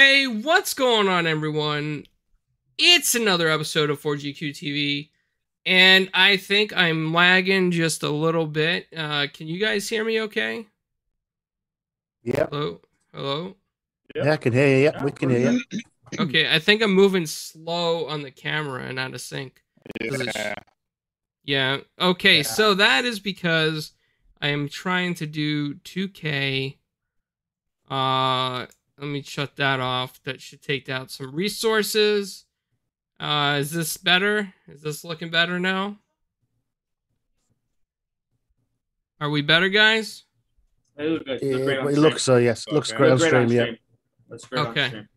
Hey, what's going on, everyone? It's another episode of 4GQ TV, and I think I'm lagging just a little bit. Uh, can you guys hear me okay? Yeah. Hello? Hello? Yep. Yeah, I can hear you. Yep, we can hear you. Okay, I think I'm moving slow on the camera and out of sync. Does sh- Yeah. Yeah. Okay, Yeah. so that is because I am trying to do 2K. Uh let me shut that off. That should take out some resources. Uh is this better? Is this looking better now? Are we better, guys? It looks good. It, Look great on it looks so. Yes, looks Okay. great on Look great stream. Yeah. stream. Looks great Okay. on stream.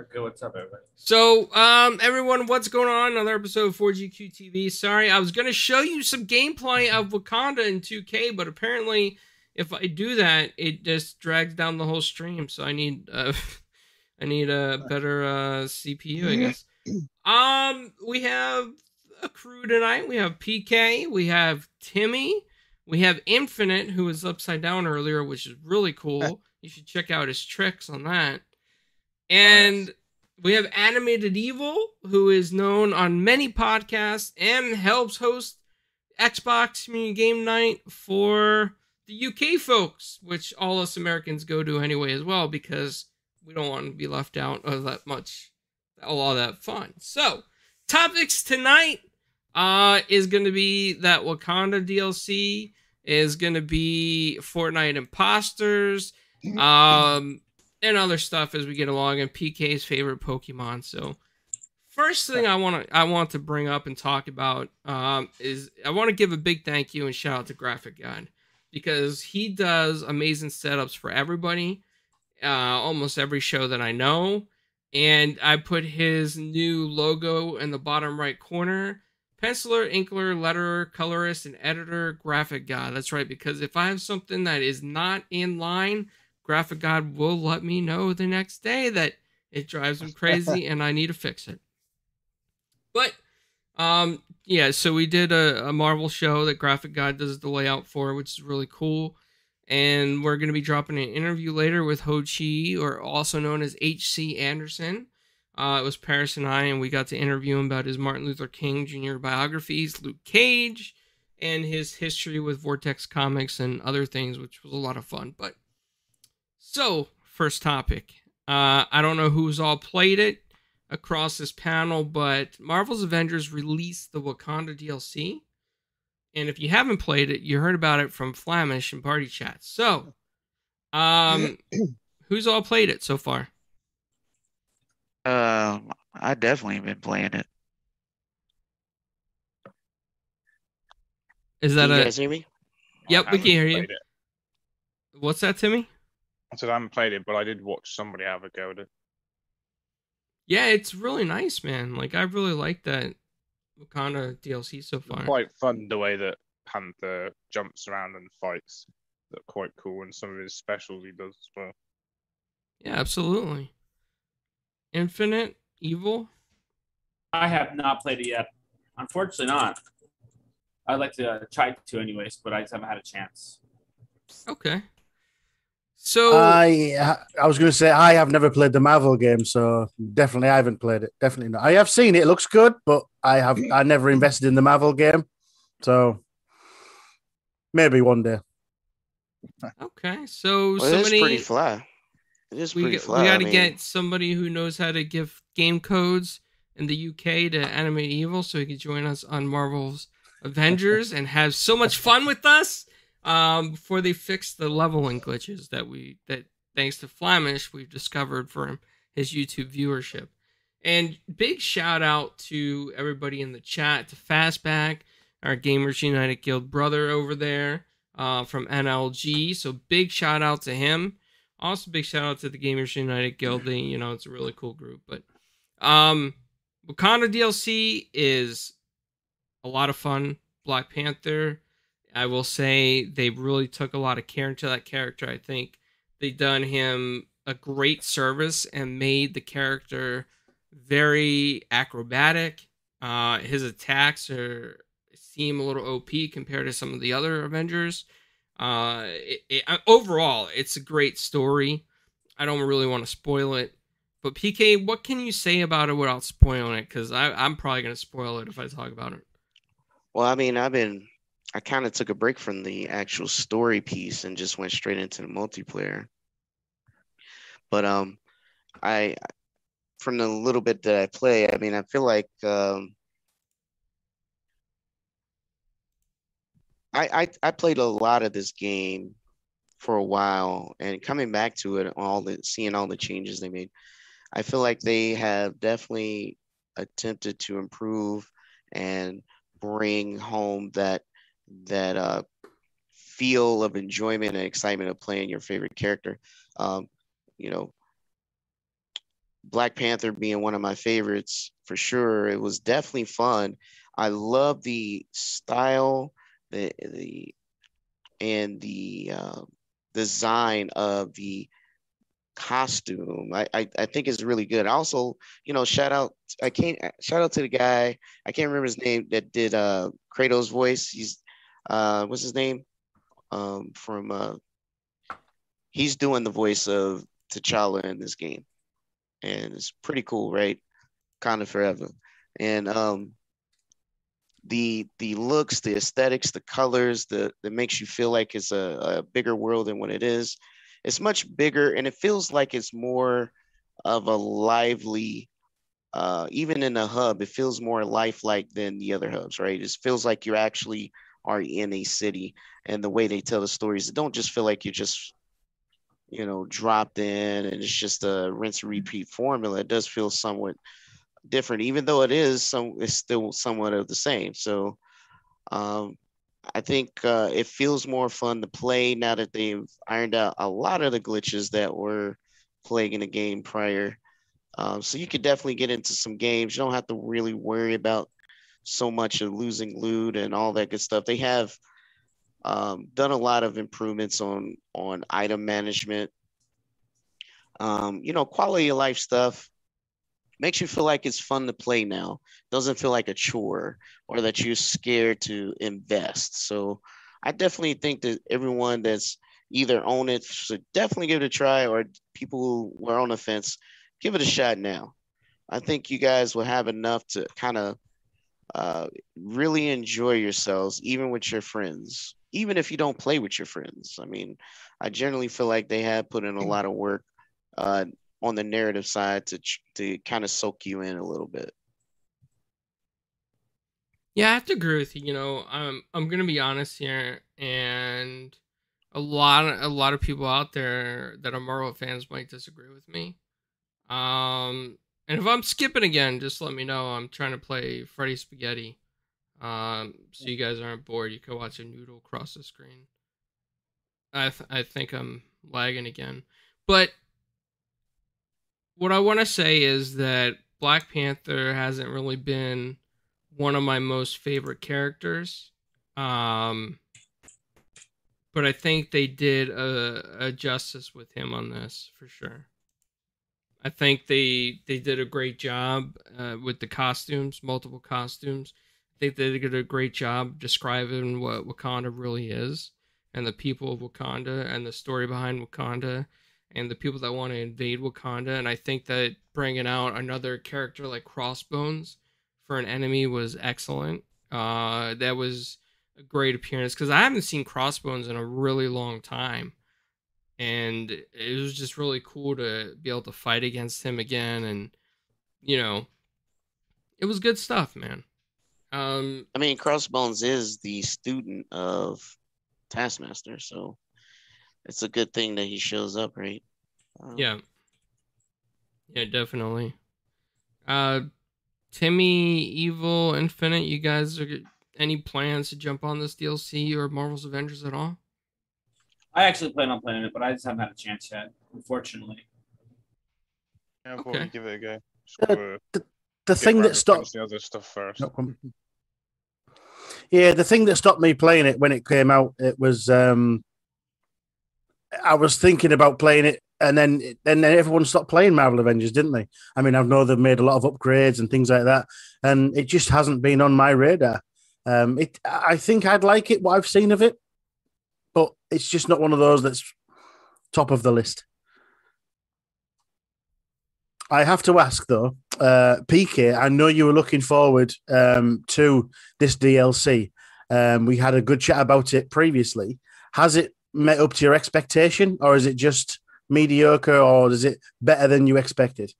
Okay, what's up, everybody? So, um, everyone, what's going on? Another episode of 4GQ TV. Sorry, I was gonna show you some gameplay of Wakanda in 2K, but apparently, if I do that, it just drags down the whole stream. So I need, uh, I need a better uh CPU, I guess. Um, we have a crew tonight. We have PK, we have Timmy, we have Infinite, who was upside down earlier, which is really cool. you should check out his tricks on that. And we have Animated Evil, who is known on many podcasts and helps host Xbox Community Game Night for the UK folks, which all us Americans go to anyway as well, because we don't want to be left out of that much, a lot of that fun. So, topics tonight uh, is going to be that Wakanda DLC, is going to be Fortnite Imposters, um, and other stuff as we get along, and PK's favorite Pokemon. So, first thing I want to I want to bring up and talk about um, is I want to give a big thank you and shout out to Graphic God because he does amazing setups for everybody, uh, almost every show that I know, and I put his new logo in the bottom right corner. Penciler, inker, letterer, colorist, and editor, graphic god. That's right, because if I have something that is not in line, graphic god will let me know the next day that it drives him crazy and I need to fix it. But um yeah, so we did a, a Marvel show that graphic god does the layout for, which is really cool. And we're gonna be dropping an interview later with Ho Che, or also known as H.C. Anderson. Uh, it was Paris and I, and we got to interview him about his Martin Luther King Jr. biographies, Luke Cage, and his history with Vortex Comics and other things, which was a lot of fun. But so, first topic. Uh, I don't know who's all played it across this panel, but Marvel's Avengers released the Wakanda DLC. And if you haven't played it, you heard about it from Flamish and Party Chat. So, um, who's all played it so far? Um, I definitely have been playing it. Is Can that you a? guys hear me? Yep, we can hear you. it. What's that, Timmy? I said I haven't played it, but I did watch somebody have a go at it. Yeah, it's really nice, man. Like I really like that Wakanda DLC so far. Quite fun the way that Panther jumps around and fights. Look quite cool, and some of his specials he does as well. Yeah, absolutely. Infinite Evil. I have not played it yet. Unfortunately, not. I'd like to uh, try to, anyways, but I just haven't had a chance. Okay. So I I was going to say I have never played the Marvel game, so definitely I haven't played it. Definitely not. I have seen it; it looks good, but I have I never invested in the Marvel game, so maybe one day. okay, so Well, it is somebody pretty fly. It is we pretty g- fly. we got to mean, get somebody who knows how to give game codes in the UK to Animate Evil, so he can join us on Marvel's Avengers and have so much fun with us. Um, before they fix the leveling glitches that we that thanks to Flamish we've discovered for him his YouTube viewership. And big shout out to everybody in the chat, to Fastback, our Gamers United Guild brother over there uh, from NLG. So big shout out to him. Also, big shout out to the Gamers United Guild. They, you know, it's a really cool group. But um, Wakanda DLC is a lot of fun. Black Panther, I will say they really took a lot of care into that character. I think they done him a great service and made the character very acrobatic. Uh, his attacks are seem a little OP compared to some of the other Avengers. Uh, it, it, uh, overall, it's a great story. I don't really want to spoil it, But PK, what can you say about it without spoiling it? Because I'm probably gonna spoil it if I talk about it. Well, I mean, I've been, I kind of took a break from the actual story piece and just went straight into the multiplayer. But um, I, from the little bit that I play, I mean, I feel like um, I, I I played a lot of this game for a while, and coming back to it, all the seeing all the changes they made, I feel like they have definitely attempted to improve and bring home that that uh, feel of enjoyment and excitement of playing your favorite character. Um, you know, Black Panther being one of my favorites for sure. It was definitely fun. I love the style, the the and the uh, design of the costume. I, I, I think is really good. Also, you know, shout out I can't shout out to the guy, I can't remember his name that did uh Kratos voice. He's uh what's his name? Um from uh he's doing the voice of T'Challa in this game. And it's pretty cool, right? Kind of forever. And um the the looks, the aesthetics, the colors, the that makes you feel like it's a, a bigger world than what it is it's much bigger and it feels like it's more of a lively uh, even in the hub it feels more lifelike than the other hubs right it feels like you're actually are in a city and the way they tell the stories it don't just feel like you're just you know dropped in and it's just a rinse and repeat formula it does feel somewhat different even though it is some it's still somewhat of the same so um, I think uh, it feels more fun to play now that they've ironed out a lot of the glitches that were plaguing the game prior. Um, so you could definitely get into some games. You don't have to really worry about so much of losing loot and all that good stuff. They have um, done a lot of improvements on on item management. Um, you know, quality of life stuff makes you feel like it's fun to play now. Doesn't feel like a chore or that you're scared to invest. So I definitely think that everyone that's either own it should definitely give it a try, or people who were on the fence, give it a shot now. I think you guys will have enough to kind of uh, really enjoy yourselves, even with your friends, even if you don't play with your friends. I mean, I generally feel like they have put in a lot of work uh, on the narrative side to to kind of soak you in a little bit. Yeah, I have to agree with you. You know, I'm I'm gonna be honest here, and a lot of, a lot of people out there that are Marvel fans might disagree with me. Um, and if I'm skipping again, just let me know. I'm trying to play Freddy Spaghetti. Um, so you guys aren't bored. You can watch a noodle cross the screen. I th- I think I'm lagging again, but what I want to say is that Black Panther hasn't really been one of my most favorite characters. Um, but I think they did a, a justice with him on this for sure. I think they they did a great job uh, with the costumes, multiple costumes. I think they did a great job describing what Wakanda really is and the people of Wakanda and the story behind Wakanda and the people that want to invade Wakanda. And I think that bringing out another character like Crossbones for an enemy was excellent. Uh, that was a great appearance because I haven't seen Crossbones in a really long time. And it was just really cool to be able to fight against him again. And, you know, it was good stuff, man. Um, I mean, Crossbones is the student of Taskmaster, so it's a good thing that he shows up, right? Um, yeah. Yeah, definitely. Uh, Timmy, Evil, Infinite, you guys are any plans to jump on this DLC or Marvel's Avengers at all? I actually plan on playing it, but I just haven't had a chance yet, unfortunately. Yeah, Okay. we'd give it a go. Uh, gotta The, the thing that to stopped the other stuff first. No. Yeah, the thing that stopped me playing it when it came out, it was um I was thinking about playing it, and then and then everyone stopped playing Marvel Avengers, didn't they? I mean, I know they've made a lot of upgrades and things like that, and it just hasn't been on my radar. Um, it, I think I'd like it what I've seen of it, but it's just not one of those that's top of the list. I have to ask though, uh, PK, I know you were looking forward um, to this DLC. Um, we had a good chat about it previously. Has it met up to your expectation, or is it just mediocre, or is it better than you expected?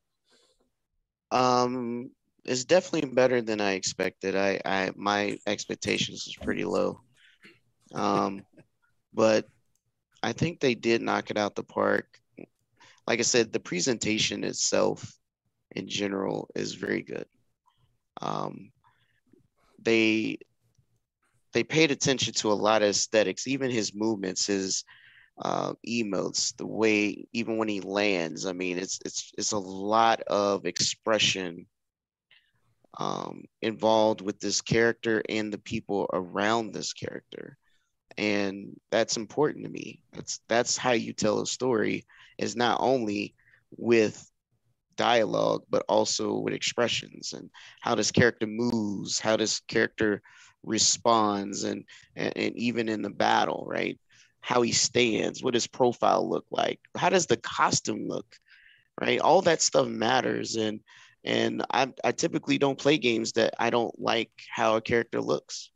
Um, it's definitely better than I expected. I, I my expectations was pretty low. Um, but I think they did knock it out the park. Like I said, the presentation itself in general is very good. Um, they they paid attention to a lot of aesthetics, even his movements, his uh, emotes, the way even when he lands. I mean, it's it's it's a lot of expression um, involved with this character and the people around this character, and that's important to me. That's that's how you tell a story. Is not only with dialogue, but also with expressions and how this character moves, how this character responds, and and, and even in the battle, right? How he stands, what his profile look like, how does the costume look, right? All that stuff matters, and and I I typically don't play games that I don't like how a character looks.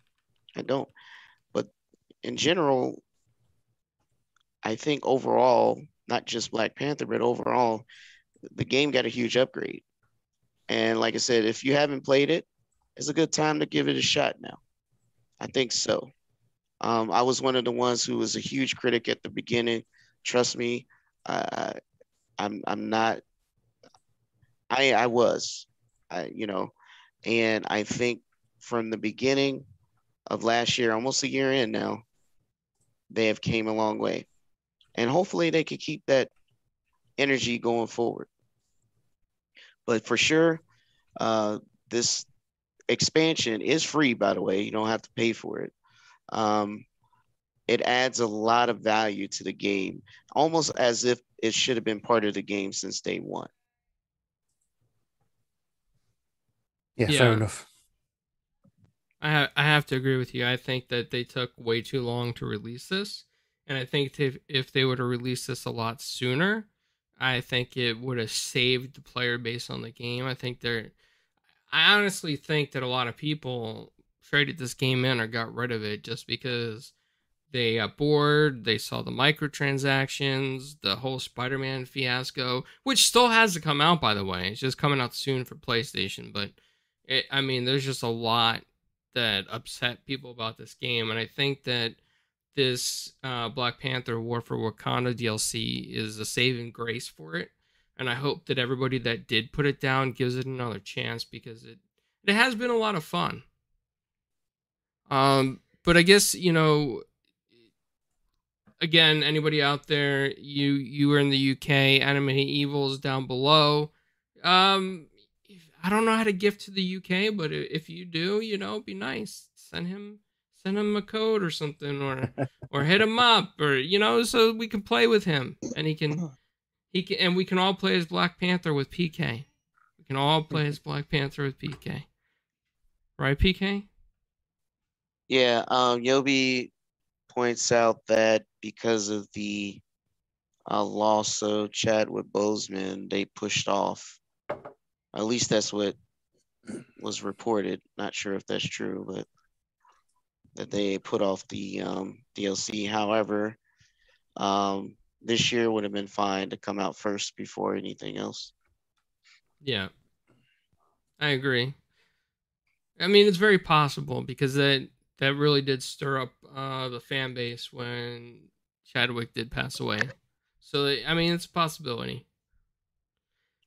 I don't, in general, I think overall, not just Black Panther, but overall, the game got a huge upgrade. And like I said, if you haven't played it, it's a good time to give it a shot now. I think so. Um, I was one of the ones who was a huge critic at the beginning. Trust me, uh, I'm I'm not. I I was, I you know, and I think from the beginning of last year, almost a year in now, they have came a long way, and hopefully they could keep that energy going forward. But for sure, uh, this expansion is free, by the way. You don't have to pay for it. Um, it adds a lot of value to the game, almost as if it should have been part of the game since day one. Yeah, Yeah. fair enough. I ha- I have to agree with you. I think that they took way too long to release this, and I think if if they were to release this a lot sooner, I think it would have saved the player base on the game. I think they're. I honestly think that a lot of people traded this game in or got rid of it just because they got bored. They saw the microtransactions, the whole Spider-Man fiasco, which still has to come out by the way. It's just coming out soon for PlayStation, but it, I mean, there's just a lot that upset people about this game, and I think that this uh, Black Panther War for Wakanda DLC is a saving grace for it, and I hope that everybody that did put it down gives it another chance because it it has been a lot of fun. Um, but I guess you know, again, anybody out there, you you were in the UK, Animated Evils down below. Um, I don't know how to gift to the UK, but if you do, you know, be nice. Send him send him a code or something, or or hit him up, or you know, so we can play with him, and he can he can, and we can all play as Black Panther with PK. We can all play as Black Panther with PK. Right, PK? Yeah, um, Yobi points out that because of the uh, loss of Chadwick Boseman, they pushed off. At least that's what was reported. Not sure if that's true, but that they put off the um, DLC. However, um, this year would have been fine to come out first before anything else. Yeah, I agree. I mean, it's very possible because that that really did stir up uh, the fan base when Chadwick did pass away. So I mean, it's a possibility.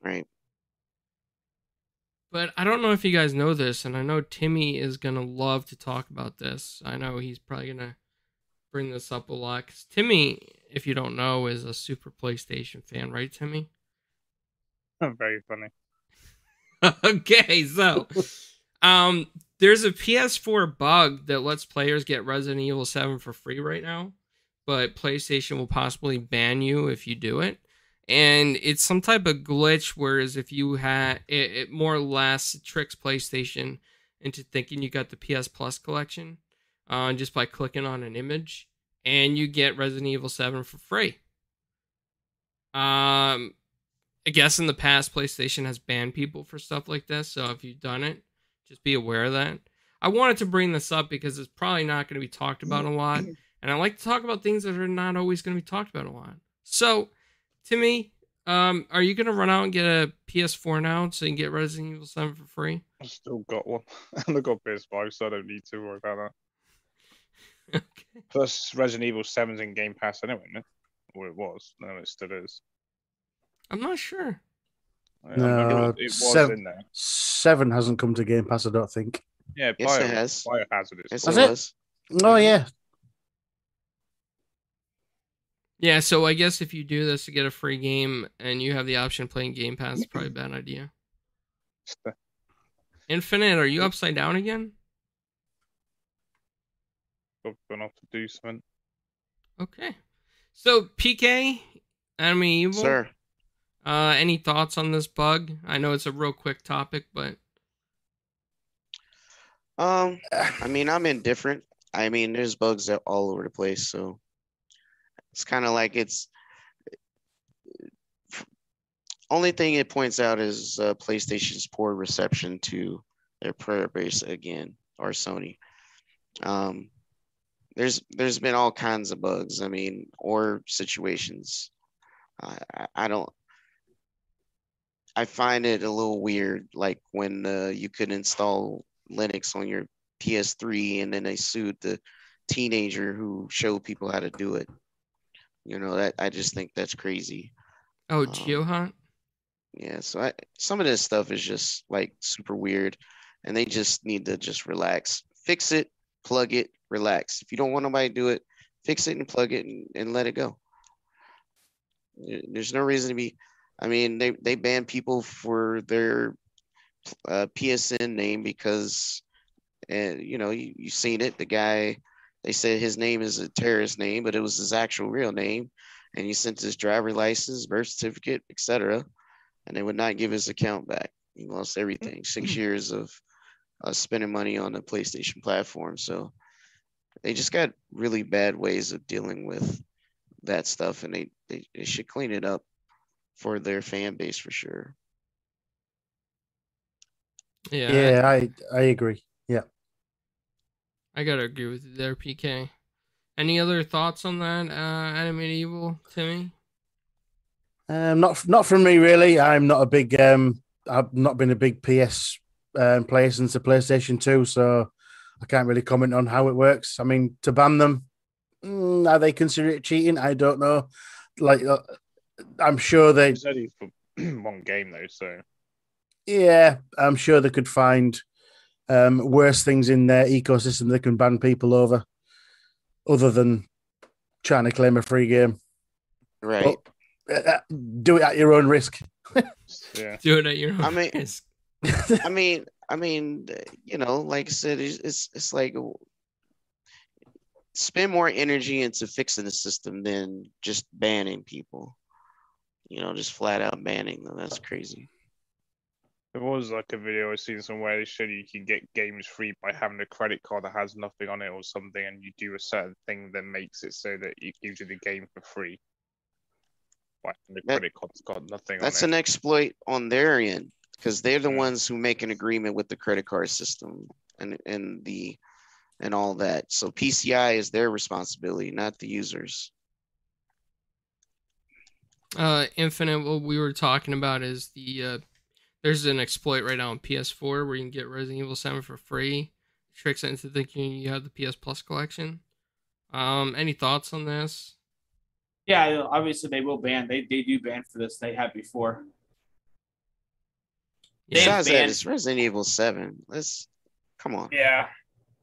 Right. But I don't know if you guys know this, and I know Timmy is gonna love to talk about this. I know he's probably gonna bring this up a lot. Cause Timmy, if you don't know, is a super PlayStation fan, right, Timmy? Very funny. okay, so um there's a PS4 bug that lets players get Resident Evil 7 for free right now, but PlayStation will possibly ban you if you do it. And it's some type of glitch, whereas if you had it, it more or less tricks PlayStation into thinking you got the PS Plus collection uh, just by clicking on an image, and you get Resident Evil 7 for free. Um, I guess in the past, PlayStation has banned people for stuff like this. So if you've done it, just be aware of that. I wanted to bring this up because it's probably not going to be talked about a lot. And I like to talk about things that are not always going to be talked about a lot. So, Timmy, um, are you going to run out and get a PS4 now so you can get Resident Evil 7 for free? I've still got one. and I've got PS5, so I don't need to worry about that. okay. Plus, Resident Evil 7's in Game Pass anyway, no? Or it was. No, it still is. I'm not sure. I No, it, it was seven- in there. Seven hasn't come to Game Pass, I don't think. Yeah, Yes, it has. Biohazard is. Yes, Has it it? Oh yeah, Yeah, so I guess if you do this to get a free game and you have the option of playing Game Pass, it's probably a bad idea. Infinite, are you upside down again? I've gone off to do something. Okay. So PK, Enemy Evil. Sir. Uh, any thoughts on this bug? I know it's a real quick topic, but Um, I mean, I'm indifferent. I mean, there's bugs all over the place, so it's kind of like it's. Only thing it points out is uh, PlayStation's poor reception to their player base again, or Sony. Um, there's there's been all kinds of bugs. I mean, or situations. I I, I don't. I find it a little weird, like when uh, you could install Linux on your PS3 and then they sued the teenager who showed people how to do it. You know that I just think that's crazy. oh, Um, GeoHot. Yeah, so I, some of this stuff is just like super weird, and they just need to just relax, fix it, plug it, relax. If you don't want nobody to do it, fix it and plug it and, and let it go. There's no reason to be. I mean, they they ban people for their uh, PSN name because, and you know, you you've seen it. The guy, they said his name is a terrorist name, but it was his actual real name, and he sent his driver license, birth certificate, etc and they would not give his account back. He lost everything. Six years of uh, spending money on the PlayStation platform. So they just got really bad ways of dealing with that stuff, and they they, they should clean it up for their fan base for sure. Yeah, yeah, I I agree. I, I gotta agree with you there, PK. Any other thoughts on that, uh, Animated Evil, Timmy? Um, not not from me really. I'm not a big um. I've not been a big PS um, player since the PlayStation Two, so I can't really comment on how it works. I mean, to ban them, mm, are they consider it cheating? I don't know. Like, uh, I'm sure they. It's only for one game though, so Yeah, I'm sure they could find um, worse things in their ecosystem that can ban people over, other than trying to claim a free game. Right. Well, uh, uh, do it at your own risk. yeah. Do it at your own I mean- risk. I mean, I mean, you know, like I said, it's it's, it's like spend more energy into fixing the system than just banning people. You know, just flat out banning them. That's crazy. There was like a video I seen somewhere they showed you can get games free by having a credit card that has nothing on it or something, and you do a certain thing that makes it so that it gives you the game for free. But the That- credit card's got nothing That's on an it. exploit on their end because they're the Mhm. ones who make an agreement with the credit card system and and the and all that. So PCI is their responsibility, not the users. Uh, Infinite. What we were talking about is the uh, there's an exploit right now on PS4 where you can get Resident Evil 7 for free. Tricks into thinking you have the PS Plus collection. Um, any thoughts on this? Yeah, obviously they will ban. They they do ban for this. They have before. They Besides that, banned- it's Resident Evil Seven. Let's come on. Yeah,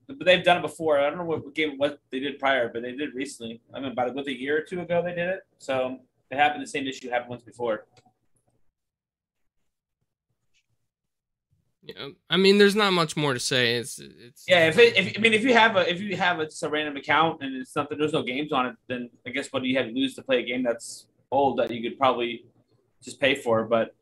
but they've done it before. I don't know what game what they did prior, but they did recently. I mean, about with a year or two ago they did it. So it happened. The same issue happened once before. Yeah, I mean, there's not much more to say. It's it's Yeah, if, it, if I mean if you have a if you have a, just a random account and it's something there's no games on it, then I guess what do you have to lose to play a game that's old that you could probably just pay for? But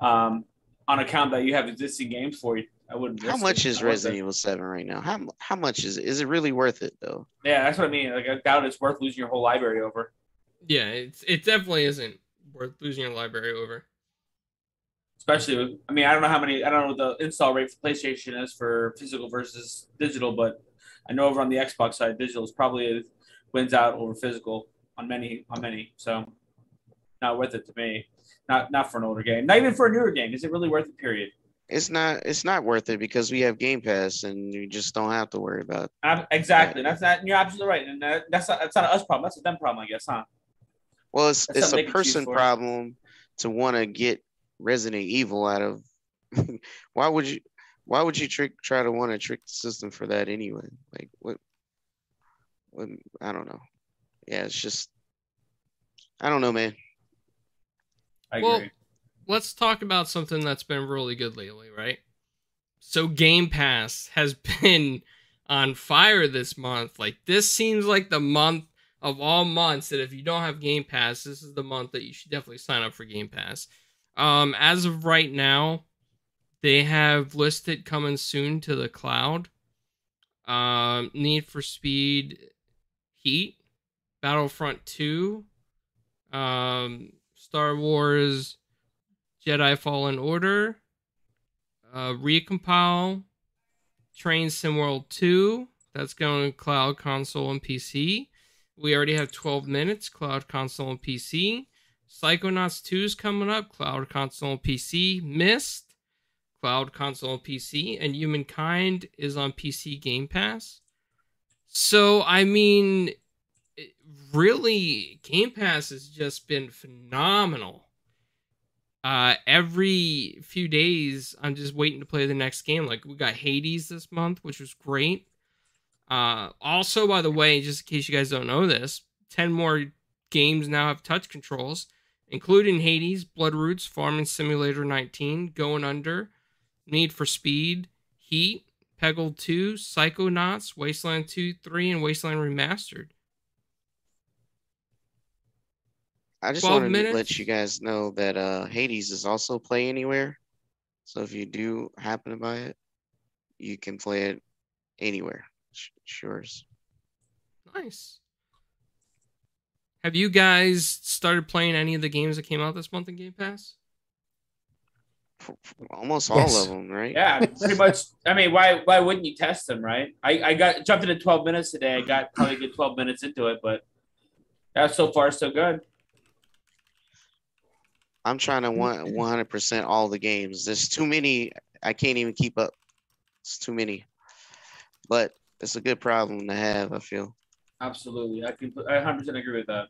um, on account that you have existing games for, you I wouldn't. How much it. is Not Resident. Evil Seven right now? How how much is it? Is it really worth it though? Yeah, that's what I mean. Like I doubt it's worth losing your whole library over. yeah, it's it definitely isn't worth losing your library over. Especially. With, I mean, I don't know how many. I don't know what the install rate for PlayStation is for physical versus digital, but I know over on the Xbox side, digital is probably wins out over physical on many on many. So not worth it to me. Not not for an older game. Not even for a newer game. Is it really worth it? Period. It's not. It's not worth it because we have Game Pass, and you just don't have to worry about. Ab- exactly. That's not. You're absolutely right, and that, that's not. That's not a us problem. That's a them problem, I guess, huh? Well, it's That's it's a they can choose person problem to want to get Resident Evil out of. why would you? Why would you trick try to want to trick the system for that anyway? Like what? What? I don't know. Yeah, it's just. I don't know, man. I Well, agree. let's talk about something that's been really good lately, right? So Game Pass has been on fire this month. Like this seems like the month of all months that if you don't have Game Pass, this is the month that you should definitely sign up for Game Pass. Um, as of right now, they have listed coming soon to the cloud. Um, Need for Speed Heat, Battlefront 2, um, Star Wars Jedi Fallen Order, uh, Recompile, Train Sim World 2. That's going to cloud, console, and PC. We already have 12 minutes, cloud, console, and PC. Psychonauts 2 is coming up, cloud, console, and PC. Myst, cloud, console, and PC. And Humankind is on PC Game Pass. So, I mean, really, Game Pass has just been phenomenal uh every few days i'm just waiting to play the next game like we got hades this month which was great uh also by the way just in case you guys don't know this 10 more games now have touch controls including hades blood roots farming simulator 19 going under need for speed heat peggle 2 psychonauts wasteland 2 3 and wasteland remastered I just 12 wanted to let you guys know that uh Hades is also play anywhere. So if you do happen to buy it, you can play it anywhere. Sures. Nice. Have you guys started playing any of the games that came out this month in Game Pass? F- f- Almost Yes. all of them, right? Yeah, pretty much. I mean, why why wouldn't you test them, right? I, I got jumped into 12 minutes today. I got probably a good 12 minutes into it, but that's so far so good. I'm trying to want 100% all the games. There's too many. I can't even keep up. It's too many. But it's a good problem to have, I feel. Absolutely, I can. I 100 percent agree with that.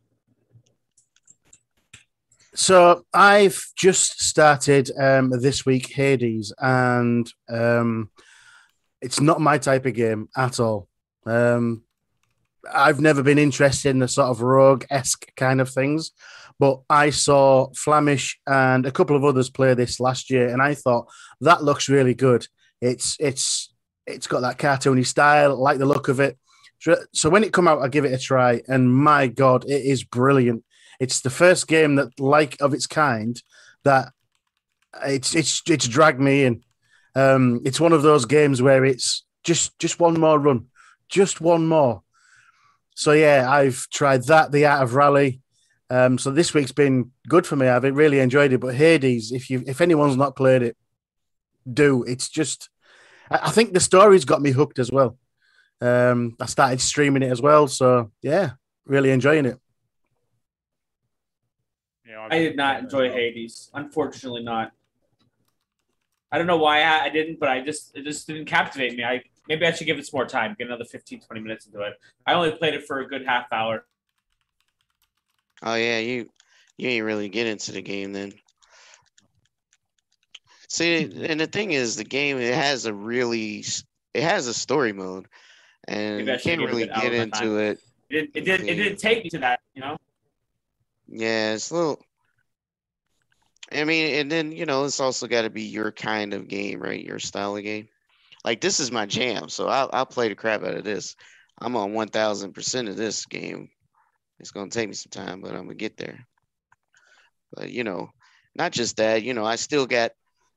So I've just started um, this week Hades, and um, it's not my type of game at all. Um, I've never been interested in the sort of rogue esque kind of things, but I saw Flamish and a couple of others play this last year, and I thought that looks really good. It's it's it's got that cartoony style, like the look of it. So- when it come out, I give it a try, and my god, it is brilliant. It's the first game that, like of its kind, that it's it's it's dragged me in. Um, it's one of those games where it's just just one more run, just one more. So yeah, I've tried that, the Art of Rally. Um, so this week's been good for me. I've really enjoyed it. But Hades, if you if anyone's not played it, do. It's just, I think the story's got me hooked as well. Um, I started streaming it as well, so yeah, really enjoying it. Yeah, I've did not playing it as enjoy. Hades. Unfortunately, not. I don't know why I, I didn't, but I just it just didn't captivate me. I maybe I should give it some more time, get another 15, 20 minutes into it. I only played it for a good half hour. Oh yeah, you you ain't really get into the game then. See, and the thing is, the game it has a really it has a story mode, and I you can't give it a really get into time. it. It, it did it didn't take me to that, you know. Yeah, it's a little. I mean, and then you know, it's also got to be your kind of game, right? Your style of game. Like this is my jam, so I'll I'll play the crap out of this. I'm on one thousand percent of this game. It's gonna take me some time, but I'm gonna get there. But you know, not just that. You know, I still got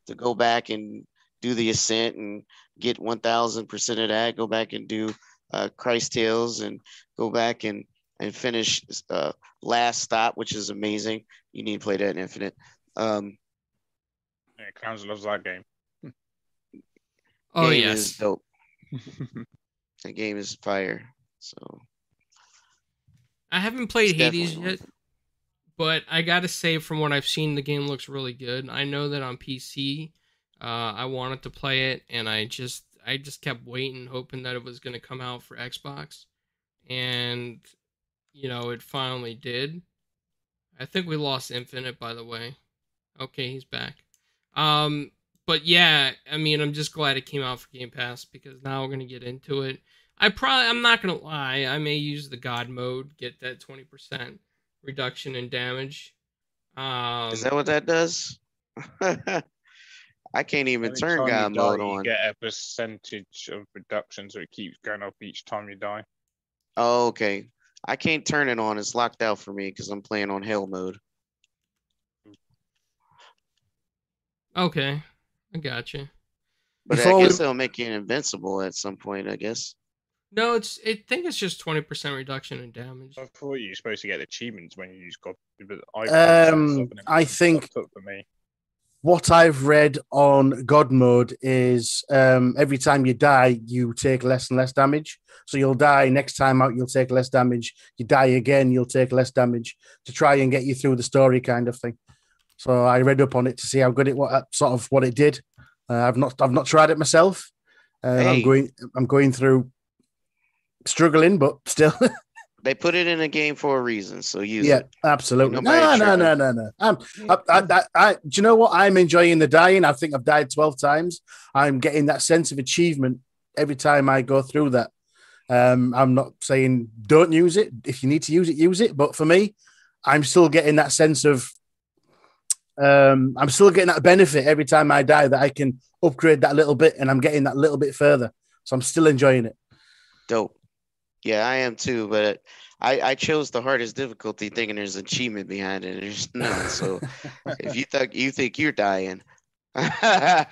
to go back and do the ascent and get one thousand percent of that. Go back and do uh, Cris Tales and go back and and finish uh, Last Stop, which is amazing. You need to play that in Infinite. Um, Yeah, Clowns loves that game. Oh game yes. is dope. The game is fire. So I haven't played It's Hades yet, but I gotta say, from what I've seen, the game looks really good. I know that on PC, uh, I wanted to play it, and I just, I just kept waiting, hoping that it was gonna come out for Xbox, and you know, it finally did. I think we lost Infinite, by the way. Okay, he's back. Um, but yeah, I mean, I'm just glad it came out for Game Pass because now we're gonna get into it. I probably I'm not gonna lie, I may use the God mode, get that twenty percent reduction in damage. Um, is that what that does? I can't even Every turn time you God die, mode you get a percentage of reduction, so it keeps going up each time you die. Oh, okay. I can't turn it on. It's locked out for me because I'm playing on hell mode. okay, I got you. But Before I we- guess they'll make you invincible at some point. I guess. No, it's I think it's just twenty percent reduction in damage. I thought you were supposed to get achievements when you use God. But I Um, set something and I think popped for me. What I've read on God mode is um, every time you die, you take less and less damage. So you'll die next time out, you'll take less damage. You die again, you'll take less damage to try and get you through the story, kind of thing. So I read up on it to see how good it what sort of what it did. Uh, I've not I've not tried it myself. Uh, Hey. I'm going I'm going through struggling, but still, They put it in a game for a reason, so use it. yeah, it. absolutely. Nobody No, no, no, no, no. I, I, I, I, do you know what? I'm enjoying the dying. I think I've died 12 times. I'm getting that sense of achievement every time I go through that. Um, I'm not saying don't use it. If you need to use it, use it. But for me, I'm still getting that sense of, um, I'm still getting that benefit every time I die that I can upgrade that little bit and I'm getting that little bit further. So I'm still enjoying it. Dope. Yeah, I am too, but I, I chose the hardest difficulty thinking there's achievement behind it. There's none. So if you think you think you're dying. yeah.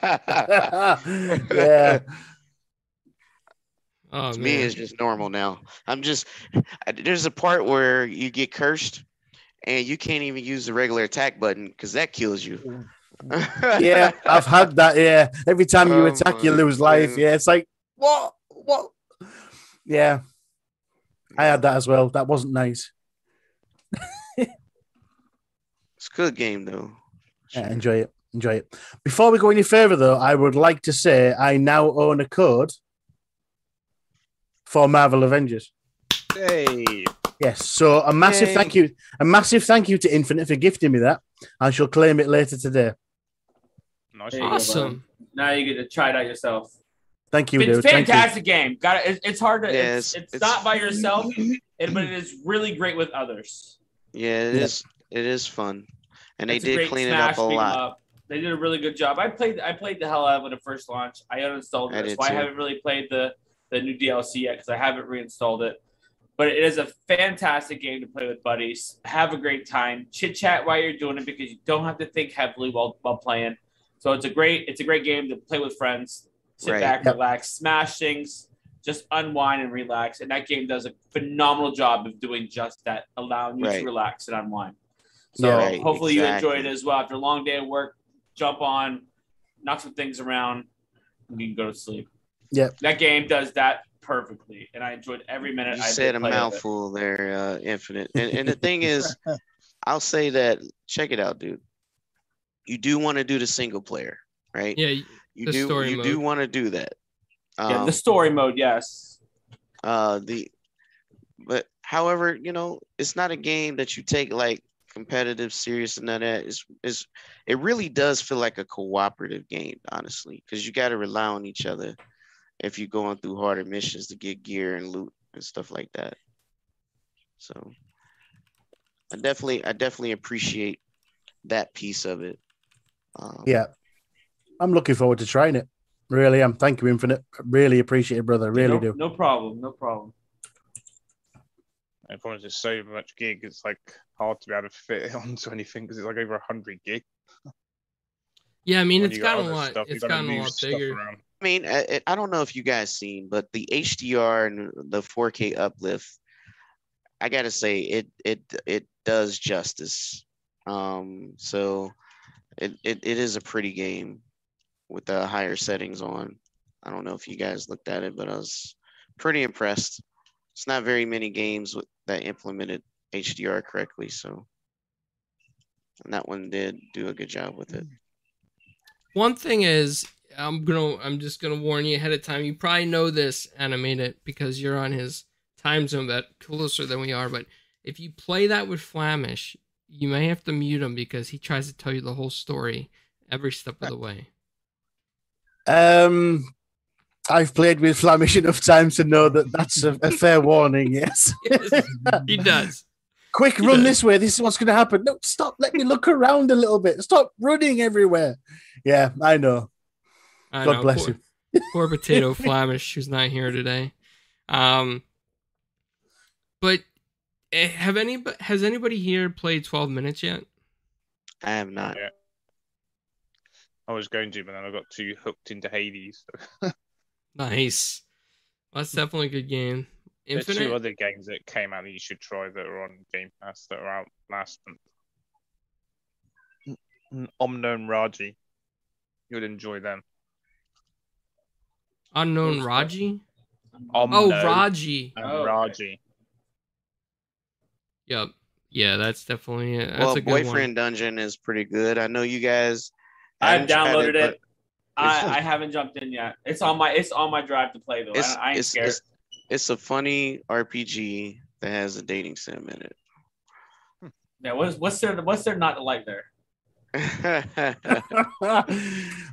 Oh To man, me, it's just normal now. I'm just there's a part where you get cursed and you can't even use the regular attack button because that kills you. yeah, I've had that. Yeah, every time you Oh attack, you lose life. goodness. Yeah, it's like what, what? Yeah, I had that as well. That wasn't nice. It's a good game though. Yeah, enjoy it, enjoy it. Before we go any further, though, I would like to say I now own a code for Marvel Avengers. Hey, Yes, so a massive Yay. thank you, a massive thank you to Infinite for gifting me that. I shall claim it later today. nice. There go, awesome. Now you get to try it out yourself. Thank you, it's dude. Thank you. fantastic game. Got it. It's hard to. Yeah, it's, it's- it's, it's- not by yourself, but it is really great with others. Yeah, it Yeah. is. It is fun, and they It's a did clean it up a lot. up. They did a really good job. I played. I played the hell out of it at first launch. I uninstalled I it, did so I haven't really played the the new DLC yet because I haven't reinstalled it. But it is a fantastic game to play with buddies. Have a great time. Chit chat while you're doing it because you don't have to think heavily while while playing. So it's a great it's a great game to play with friends. Sit Right. back, Yep. relax, smash things, just unwind and relax. And that game does a phenomenal job of doing just that, allowing you Right. to relax and unwind. So Yeah, right, hopefully you enjoy it as well. After a long day of work, jump on, knock some things around, and you can go to sleep. Yep. That game does that perfectly, and I enjoyed every minute. You I said a play of it. mouthful there, uh, Infinite. And, and the thing is, I'll say that check it out, dude. You do want to do the single player, right? Yeah, you the do. story You do want to do that. Yeah, Um, the story mode, yes. uh, the, but however, you know, it's not a game that you take like competitive, serious, and none of that. It's, it's, it really does feel like a cooperative game, honestly, because you got to rely on each other if you're going through harder missions to get gear and loot and stuff like that. So, I definitely, I definitely appreciate that piece of it. Um, Yeah, I'm looking forward to trying it. Really am. Thank you, Infinite. Really appreciate it, brother. Really no, do. No problem. No problem. And there's so much gig, it's like hard to be able to fit it onto anything because it's like over hundred gig. yeah. I mean, When it's you got a lot. stuff, you It's gotta gotten a lot stuff bigger. I mean, I, I don't know if you guys seen, but the HDR and the 4K uplift, I gotta say it it it does justice. Um, so it, it, it is a pretty game with the higher settings on. I don't know if you guys looked at it, but I was pretty impressed. It's not very many games with, that implemented HDR correctly, so and that one did do a good job with it. One thing is, I'm gonna, I'm just gonna warn you ahead of time. You probably know this animated because you're on his time zone, that closer than we are. But if you play that with Flamish, you may have to mute him because he tries to tell you the whole story every step of the way. Um, I've played with Flamish enough times to know that that's a, a fair warning. Yes. Yes, he does. Quick, run this way. This is what's going to happen. No, stop. Let me look around a little bit. Stop running everywhere. Yeah, I know. I God know, bless poor, you. poor potato Flamish, who's not here today. Um, but eh, have any has anybody here played 12 minutes yet? I have not. Yeah. I was going to, but then I got too hooked into Hades. Nice. That's definitely a good game. There's two Infinite. other games that came out that you should try that are on Game Pass that are out last month. Unknown Omno Raji. You'd enjoy them. Unknown Who's? Raji. Omno Oh, Raji. Oh, okay. Raji. Yep. Yeah, that's definitely it. That's well, a good Boyfriend Dungeon is pretty good. I know you guys. I've haven't downloaded it. but I, I haven't jumped in yet. It's on my it's on my drive to play though. It's, I, I ain't it's, scared. it's, it's a funny RPG that has a dating sim in it. Hmm. yeah, what's what's there what's there not to like there?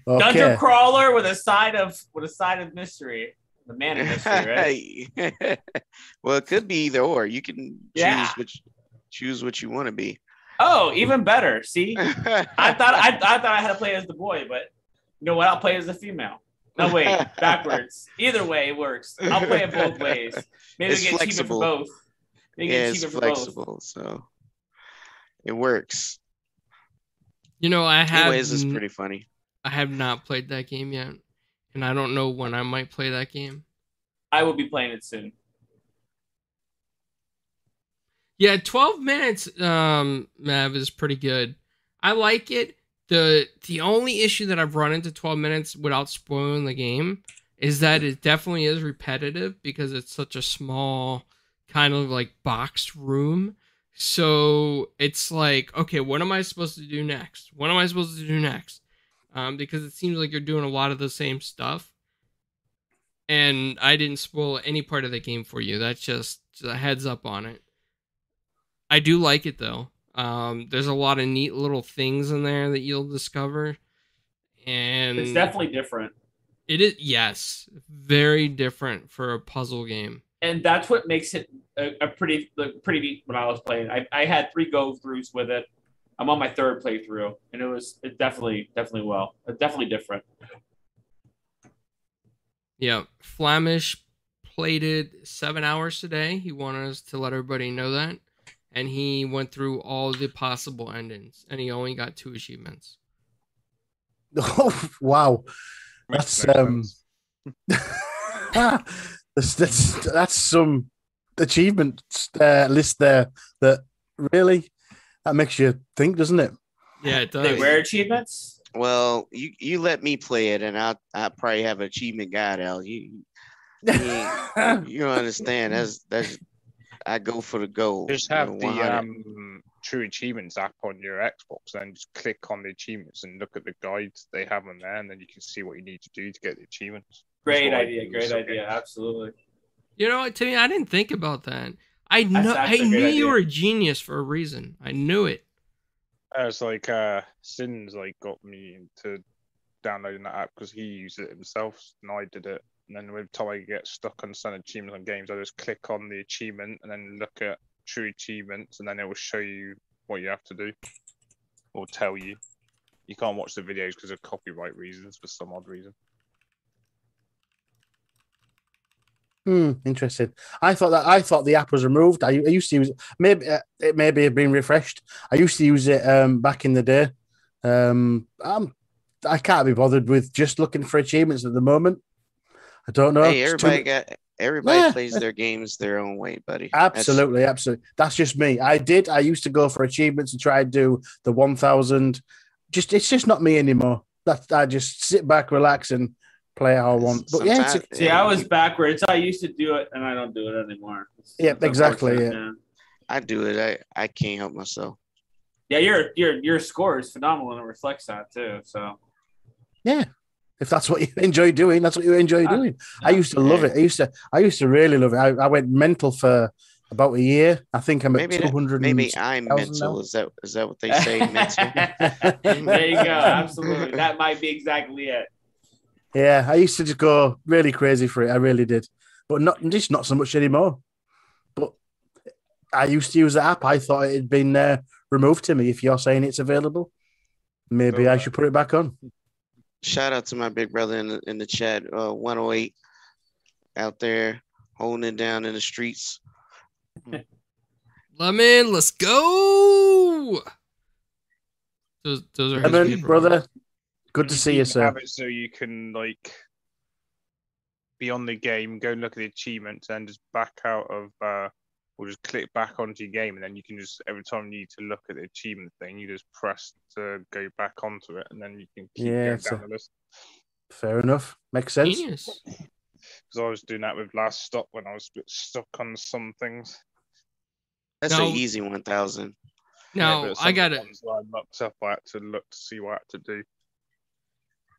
Dungeon crawler with a side of with a side of mystery. The man of mystery, right? well, it could be either or. You can Yeah. choose which choose what you want to be. Oh, even better. See, I thought I, I thought I had to play as the boy, but you know what? I'll play as the female. No wait, backwards. Either way it works. I'll play it both ways. Maybe It's get cheaper flexible. for both. Maybe yeah, get it's cheaper for both. flexible, so it works. You know, I have Anyways, it's pretty funny. I have not played that game yet, and I don't know when I might play that game. I will be playing it soon. Yeah, 12 minutes um Mav is pretty good. I like it. The the only issue that I've run into 12 minutes without spoiling the game is that it definitely is repetitive because it's such a small kind of like boxed room. So it's like, okay, what am I supposed to do next? What am I supposed to do next? Um, because it seems like you're doing a lot of the same stuff. And I didn't spoil any part of the game for you. That's just a heads up on it. I do like it though. Um, there's a lot of neat little things in there that you'll discover, and It's definitely different. it is yes, very different for a puzzle game. and that's what makes it a, a pretty like, pretty neat when I was playing. I, I had three go throughs with it. I'm on my third playthrough, and it was it definitely definitely well, It's definitely different. Yeah, Flamish played it seven hours today. He wanted us to let everybody know that, and he went through all the possible endings, and he only got two achievements. Oh, wow. Makes That's um that's, that's that's some achievement uh, list there that really that makes you think, doesn't it? Yeah, it They does. rare achievements. Well, you you let me play it, and I'll I probably have an achievement guide. Al, you you don't understand. That's that's I go for the goal. Just you have know, the um, True Achievements app on your Xbox, and just click on the achievements and look at the guides they have on there, and then you can see what you need to do to get the achievements. Great idea. Great so- idea. Absolutely. You know what, me, I didn't think about that. I know. That's I knew great you idea. were a genius for a reason. I knew it. Uh, It's like uh, Sins like got me into downloading that app because he used it himself, and I did it. And then every time I get stuck on some achievements on games, I just click on the achievement and then look at true achievements, and then it will show you what you have to do, or tell you. You can't watch the videos because of copyright reasons for some odd reason. Hmm, interesting. I thought that I thought the app was removed. I, I used to use. Maybe uh, it maybe have been refreshed. I used to use it um, back in the day. Um, I'm, I can't be bothered with just looking for achievements at the moment. I don't know. Hey, It's too- everybody got everybody Yeah. plays their games their own way, buddy. That's- Absolutely, absolutely. That's just me. I did. I used to go for achievements and try and do the 1000 just it's just not me anymore. That I just sit back, relax, and play how I want. But yeah, it's, Sometimes- See, I was backwards. I used to do it, and I don't do it anymore. It's- Yep, it's exactly, yeah. man. I do it. I, I can't help myself. Yeah, your your your score is phenomenal and it reflects that too. So if that's what you enjoy doing, that's what you enjoy Ah, doing. I used to love yeah. it. I used to I used to really love it. I, I went mental for about a year. I think I'm at Maybe two that- hundred. Maybe I'm mental. now. Is that is that what they say? mental. there you go. Absolutely, that might be exactly it. Yeah, I used to just go really crazy for it. I really did, but not just not so much anymore. But I used to use the app. I thought it had been uh, removed to me. If you're saying it's available, maybe Oh, I should put it back on. Shout out to my big brother in the in the chat. Uh, 108 out there holding it down in the streets. Lemon, let's go. Those, those are Lemon, brother, good to You see you, sir. Have it so you can like be on the game, go and look at the achievements, and just back out of, uh, or just click back onto your game, and then you can just every time you need to look at the achievement thing, you just press to go back onto it, and then you can keep Yeah, going down a- the list. Fair enough. Makes sense. Because I was doing that with last stop when I was a bit stuck on some things. That's Now- an easy 1000. No, Yeah, I got it. ones I mucked up. I had to look to see what I had to do.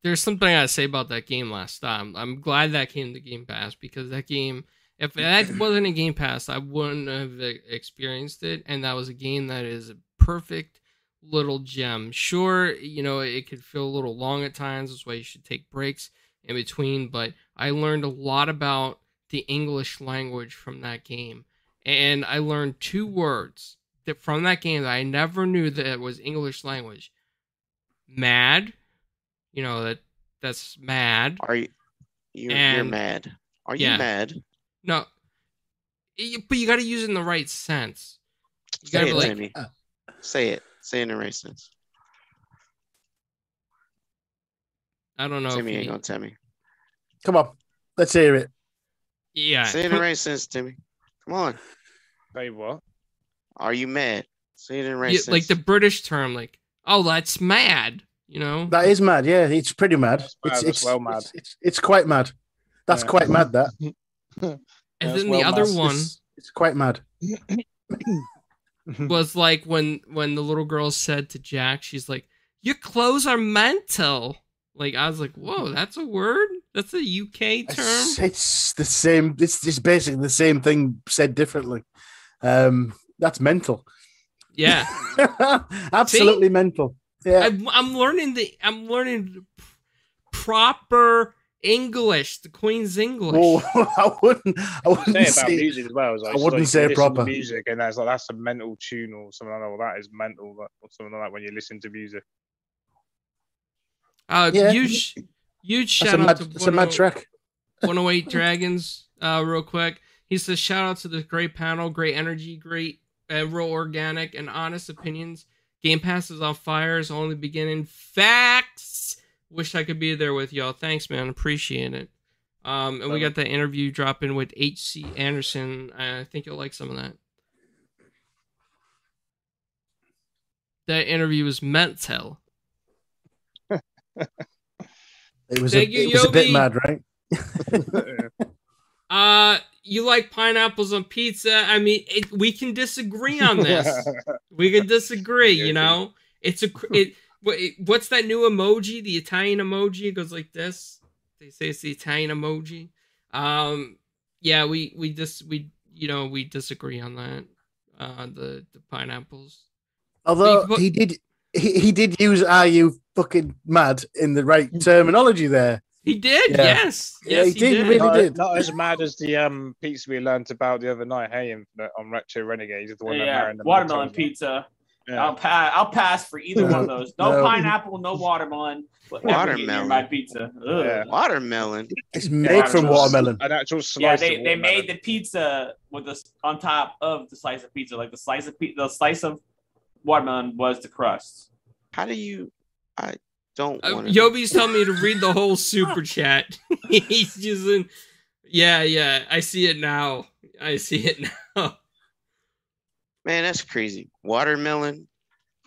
There's something I gotta say about that game last time. I'm glad that came to Game Pass because that game, if that wasn't a Game Pass, I wouldn't have experienced it. And that was a game that is a perfect little gem. Sure, you know it could feel a little long at times. That's why you should take breaks in between. But I learned a lot about the English language from that game, and I learned two words that from that game that I never knew that it was English language. Mad you know that that's mad. Are you you're, you're mad? Are yeah. you mad? No, but you got to use it in the right sense. You Say gotta it, like, Timmy. uh, Say it. Say it in the right sense. I don't know. Timmy you ain't need- gonna tell me. Come on, let's hear it. yeah, Say it in the right sense, Timmy. Come on. Say what? Are you mad? Say it in the right yeah, sense. like the British term, like, oh, that's mad. You know, That is mad. Yeah, it's pretty mad. That's mad, It's that's it's, well mad. It's, it's, it's quite mad. That's Yeah. quite mad. That and that's then well the other mad. one It's, it's quite mad. was like when when the little girl said to Jack, she's like, "Your clothes are mental." Like I was like, "Whoa, that's a word? That's a UK term." It's, it's the same. It's just basically the same thing said differently. Um, that's mental. Yeah, Absolutely mental. Yeah. I'm, I'm learning the I'm learning the proper English, the Queen's English. Well, I wouldn't. I say wouldn't about say. music as well. Like, I wouldn't like, say you listen to proper. music, and that's like that's a mental tune or something like that. Or that is mental, that- or something like that when you listen to music. Uh, Yeah. huge, huge That's shout a out mad. to That's a mad 10- track. 108 Dragons, uh, real quick. He says, shout out to this great panel, great energy, great, uh, real organic and honest opinions. Game Pass is on fire, it's only beginning. Facts! Wish I could be there with y'all. Thanks, man. Appreciate it. Um, and we got that interview dropping with H.C. Anderson. I think you'll like some of that. That interview was mental. It was. Thank a, you, it was a bit mad, right? Uh, you like pineapples on pizza? I mean, it, we can disagree on this. we can disagree. You know, it's a it, what- What's that new emoji? The Italian emoji it goes like this. They say it's the Italian emoji. Um, yeah, we we just we you know we disagree on that. Uh, the the pineapples. Although But- he did, he, he did use "Are you fucking mad?" in the right terminology there. He did. Yeah. Yes. Yeah, Yes, he did, really not, did. not as mad as the um pizza we learned about the other night. Hey, Infinite on Retro Renegades, the one that yeah, Marin and watermelon pizza. Yeah. I'll pass. I'll pass for either one of those. No, No. pineapple, no watermelon. Whatever you get near Watermelon. my pizza. Yeah. Watermelon. It's made from watermelon. An actual slice. Yeah, of they, they made the pizza with this on top of the slice of pizza. Like the slice of pizza, the slice of watermelon was the crust. How do you? I don't Uh, want Yobi's telling me to read the whole super chat. He's using. Yeah, yeah. I see it now. I see it now. Man, that's crazy. Watermelon.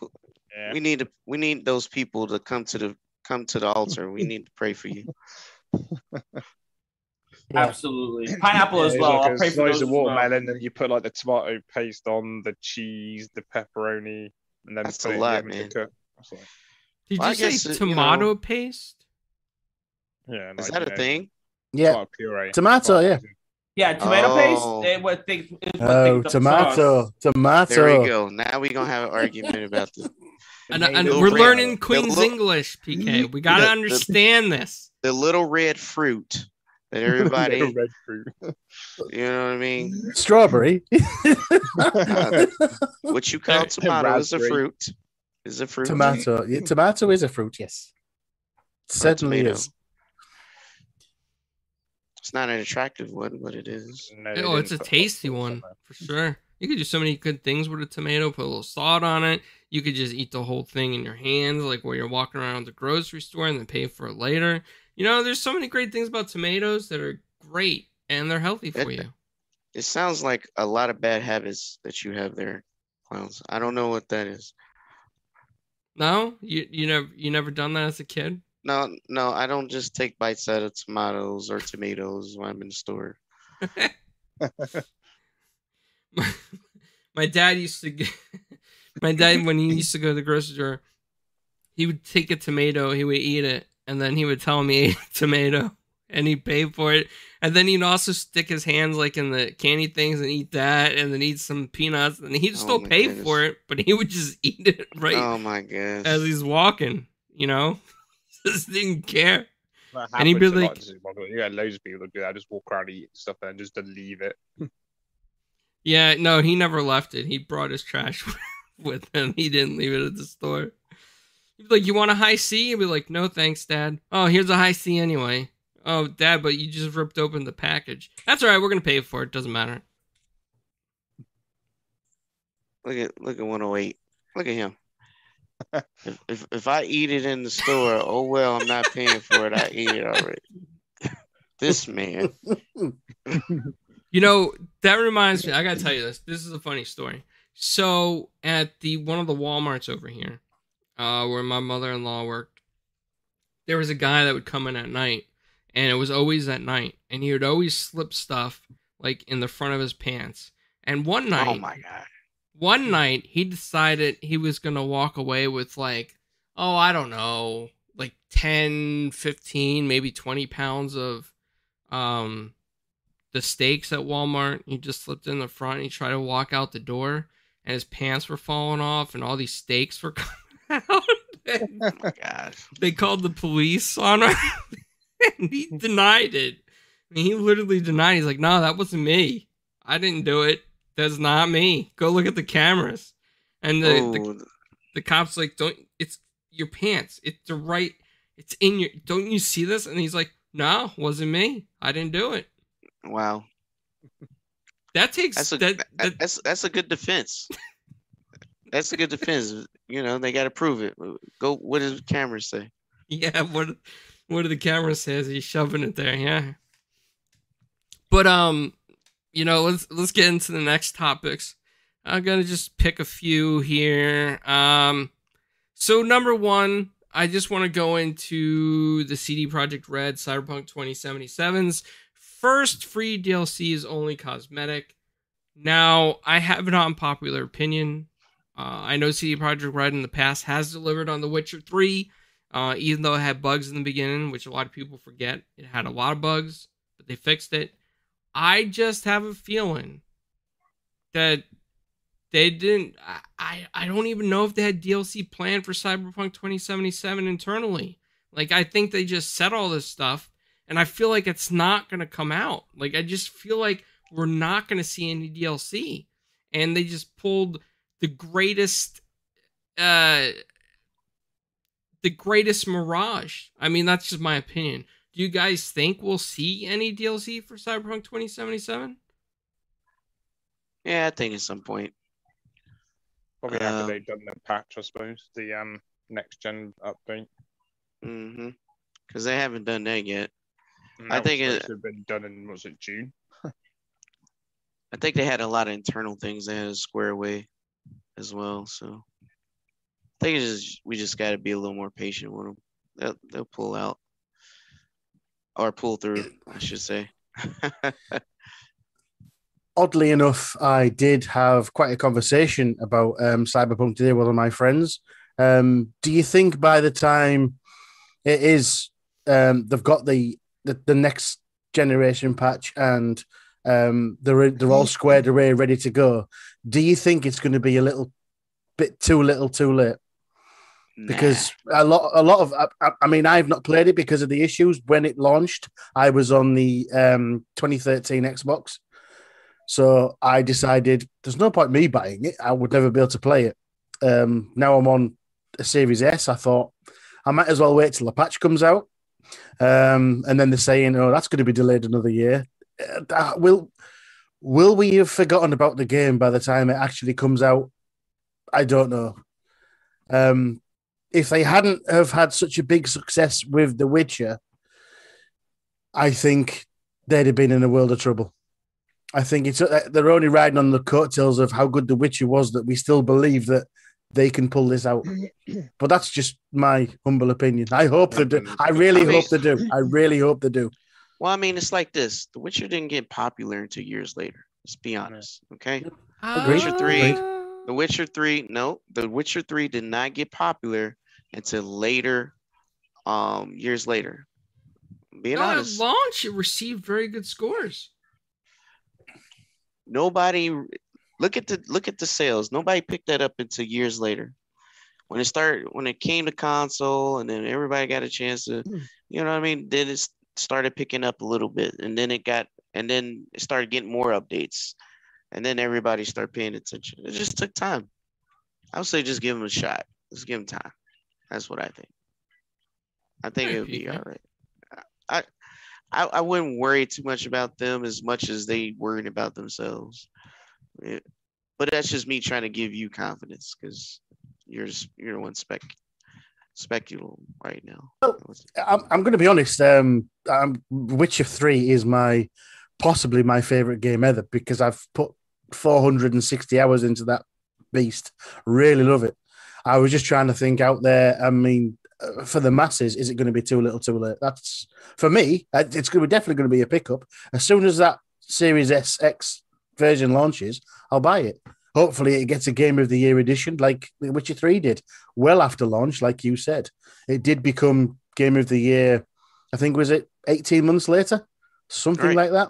Yeah. We need to we need those people to come to the come to the altar. We need to pray for you. Yeah. Absolutely. Pineapple as well. Like I'll pray for slice those of as well. watermelon, and you put like the tomato paste on, the cheese, the pepperoni, and then That's put a lot, the to man. cook. Like- Did Well, I you say guess it- you know- tomato paste? yeah, Is like, that a know, thing? Yeah. tomato puree. Tomato, yeah. Yeah, tomato Oh. paste. It, what they, it's what Oh, they- tomato, sauce. tomato. There we go. Now we're gonna have an argument about this. And, and we're red- learning the Queen's little- English, PK. We got to The- the- understand this. The little red fruit that everybody, red fruit. you know what I mean? Strawberry. What you call tomato is a fruit. Is a fruit. tomato. Yeah, tomato is a fruit, yes. Certainly tomato. is. It's not an attractive one, but it is. No, Oh, it's a tasty one on for sure. You could do so many good things with a tomato. Put a little salt on it. You could just eat the whole thing in your hands, like while you're walking around the grocery store, and then pay for it later. You know, there's so many great things about tomatoes that are great and they're healthy for It- you. It sounds like a lot of bad habits that you have there, clowns. I don't know what that is. No, you you never you never done that as a kid. No, no, I don't just take bites out of tomatoes or tomatoes when I'm in the store. my, my dad used to get my dad when he used to go to the grocery store he would take a tomato he would eat it and then he would tell me he a tomato and he'd pay for it and then he'd also stick his hands like in the candy things and eat that and then eat some peanuts and he'd Oh still pay goodness. for it but he would just eat it right Oh my gosh. as he's walking you know just didn't care That And he'd be happens a lot like- in you got loads of people that do that, just walk around eating stuff and just leave it. yeah no he never left it he brought his trash with him he didn't leave it at the store He'd be like, "You want a high C?" He'd be like, "No, thanks, Dad." Oh, here's a high C anyway. Oh, Dad, but you just ripped open the package. That's all right. We're gonna pay for it. Doesn't matter. Look at look at 108. Look at him. If, if if I eat it in the store, oh well, I'm not paying for it. I ate it already. this man. You know that reminds me. I gotta tell you this. This is a funny story. So at the one of the WalMarts over here, uh, where my mother-in-law worked, there was a guy that would come in at night, and it was always at night, and he would always slip stuff like in the front of his pants. And one night, Oh my god. One night he decided he was going to walk away with like oh i don't know like 10 15 maybe 20 pounds of um the steaks at walmart. He just slipped in the front and he tried to walk out the door and his pants were falling off and all these steaks were coming out. And Oh gosh. they called the police on him. And he denied it. I mean, he literally denied. He's like no that wasn't me. I didn't do it that's not me go look at the cameras and the, the Oh, the cops like don't it's your pants it's the right it's in your don't you see this and he's like no wasn't me i didn't do it wow. that takes That's a that- that that's that's a good defense. That's a good defense. You know, they got to prove it. Go. What does the camera say? yeah what what do the camera says he's shoving it there yeah but um you know let's let's get into the next topics i'm gonna just pick a few here um so number one i just want to go into the CD Projekt Red cyberpunk 2077's first free dlc is only cosmetic now i have an unpopular opinion uh, i know CD Projekt Red in the past has delivered on the witcher 3 uh, even though it had bugs in the beginning, which a lot of people forget. It had a lot of bugs, but they fixed it. I just have a feeling that they didn't. I, I, don't even know if they had DLC planned for Cyberpunk 2077 internally. Like, I think they just said all this stuff, and I feel like it's not going to come out. Like, I just feel like we're not going to see any DLC. And they just pulled the greatest. Uh, the greatest mirage. I mean, that's just my opinion. Do you guys think we'll see any DLC for Cyberpunk 2077? Yeah, I think at some point. Probably Uh, after they've done the patch, I suppose. The um next gen update. Mm-hmm. Because they haven't done that yet. And I think it- supposed to have been done in was it June? I think they had a lot of internal things they had to square away as well. So I think it's just we just got to be a little more patient with them. They'll they'll pull out or pull through, I should say. Oddly enough, I did have quite a conversation about um, Cyberpunk today with one of my friends. Um, do you think by the time it is, um, they've got the, the the next generation patch and um, they're they're all squared away, ready to go? Do you think it's going to be a little bit too little, too late? Because a lot a lot of I, I, mean I've not played it because of the issues. When it launched I was on the um 2013 Xbox. So I decided there's no point me buying it. I would never be able to play it. Um now I'm on a Series S I thought I might as well wait till the patch comes out. Um and then they're saying oh that's going to be delayed another year. Uh, will will we have forgotten about the game by the time it actually comes out? I don't know. Um if they hadn't have had such a big success with The Witcher, I think they'd have been in a world of trouble. I think it's uh, they're only riding on the coattails of how good The Witcher was that we still believe that they can pull this out. but that's just my humble opinion. I hope they do. I really hope they do. I really hope they do. Well, I mean, it's like this: The Witcher didn't get popular until years later. Let's be honest, okay? Uh, Witcher three, The Witcher three, no, The Witcher three did not get popular until later, um, years later. Being no, honest, at launch it received very good scores. Nobody look at the look at the sales. Nobody picked that up until years later. When it started, when it came to console, and then everybody got a chance to, you know what I mean. Then it started picking up a little bit, and then it got, and then it started getting more updates, and then everybody start paying attention. It just took time. I would say just give them a shot. Let's give them time. That's what I think. I think it would be all right. I, I I wouldn't worry too much about them as much as they worried about themselves. It, but that's just me trying to give you confidence because you're just, you're the one spec speculum right now. Well, I'm, I'm going to be honest. Um, um, Witcher Three is my possibly my favorite game ever because I've put 460 hours into that beast. Really love it. I was just trying to think out there. I mean, uh, for the masses, is it going to be too little, too late? That's for me. It's going to be definitely going to be a pickup as soon as that Series S X version launches. I'll buy it. Hopefully, it gets a Game of the Year edition like Witcher Three did. Well after launch, like you said, it did become Game of the Year. I think was it eighteen months later, something right. like that.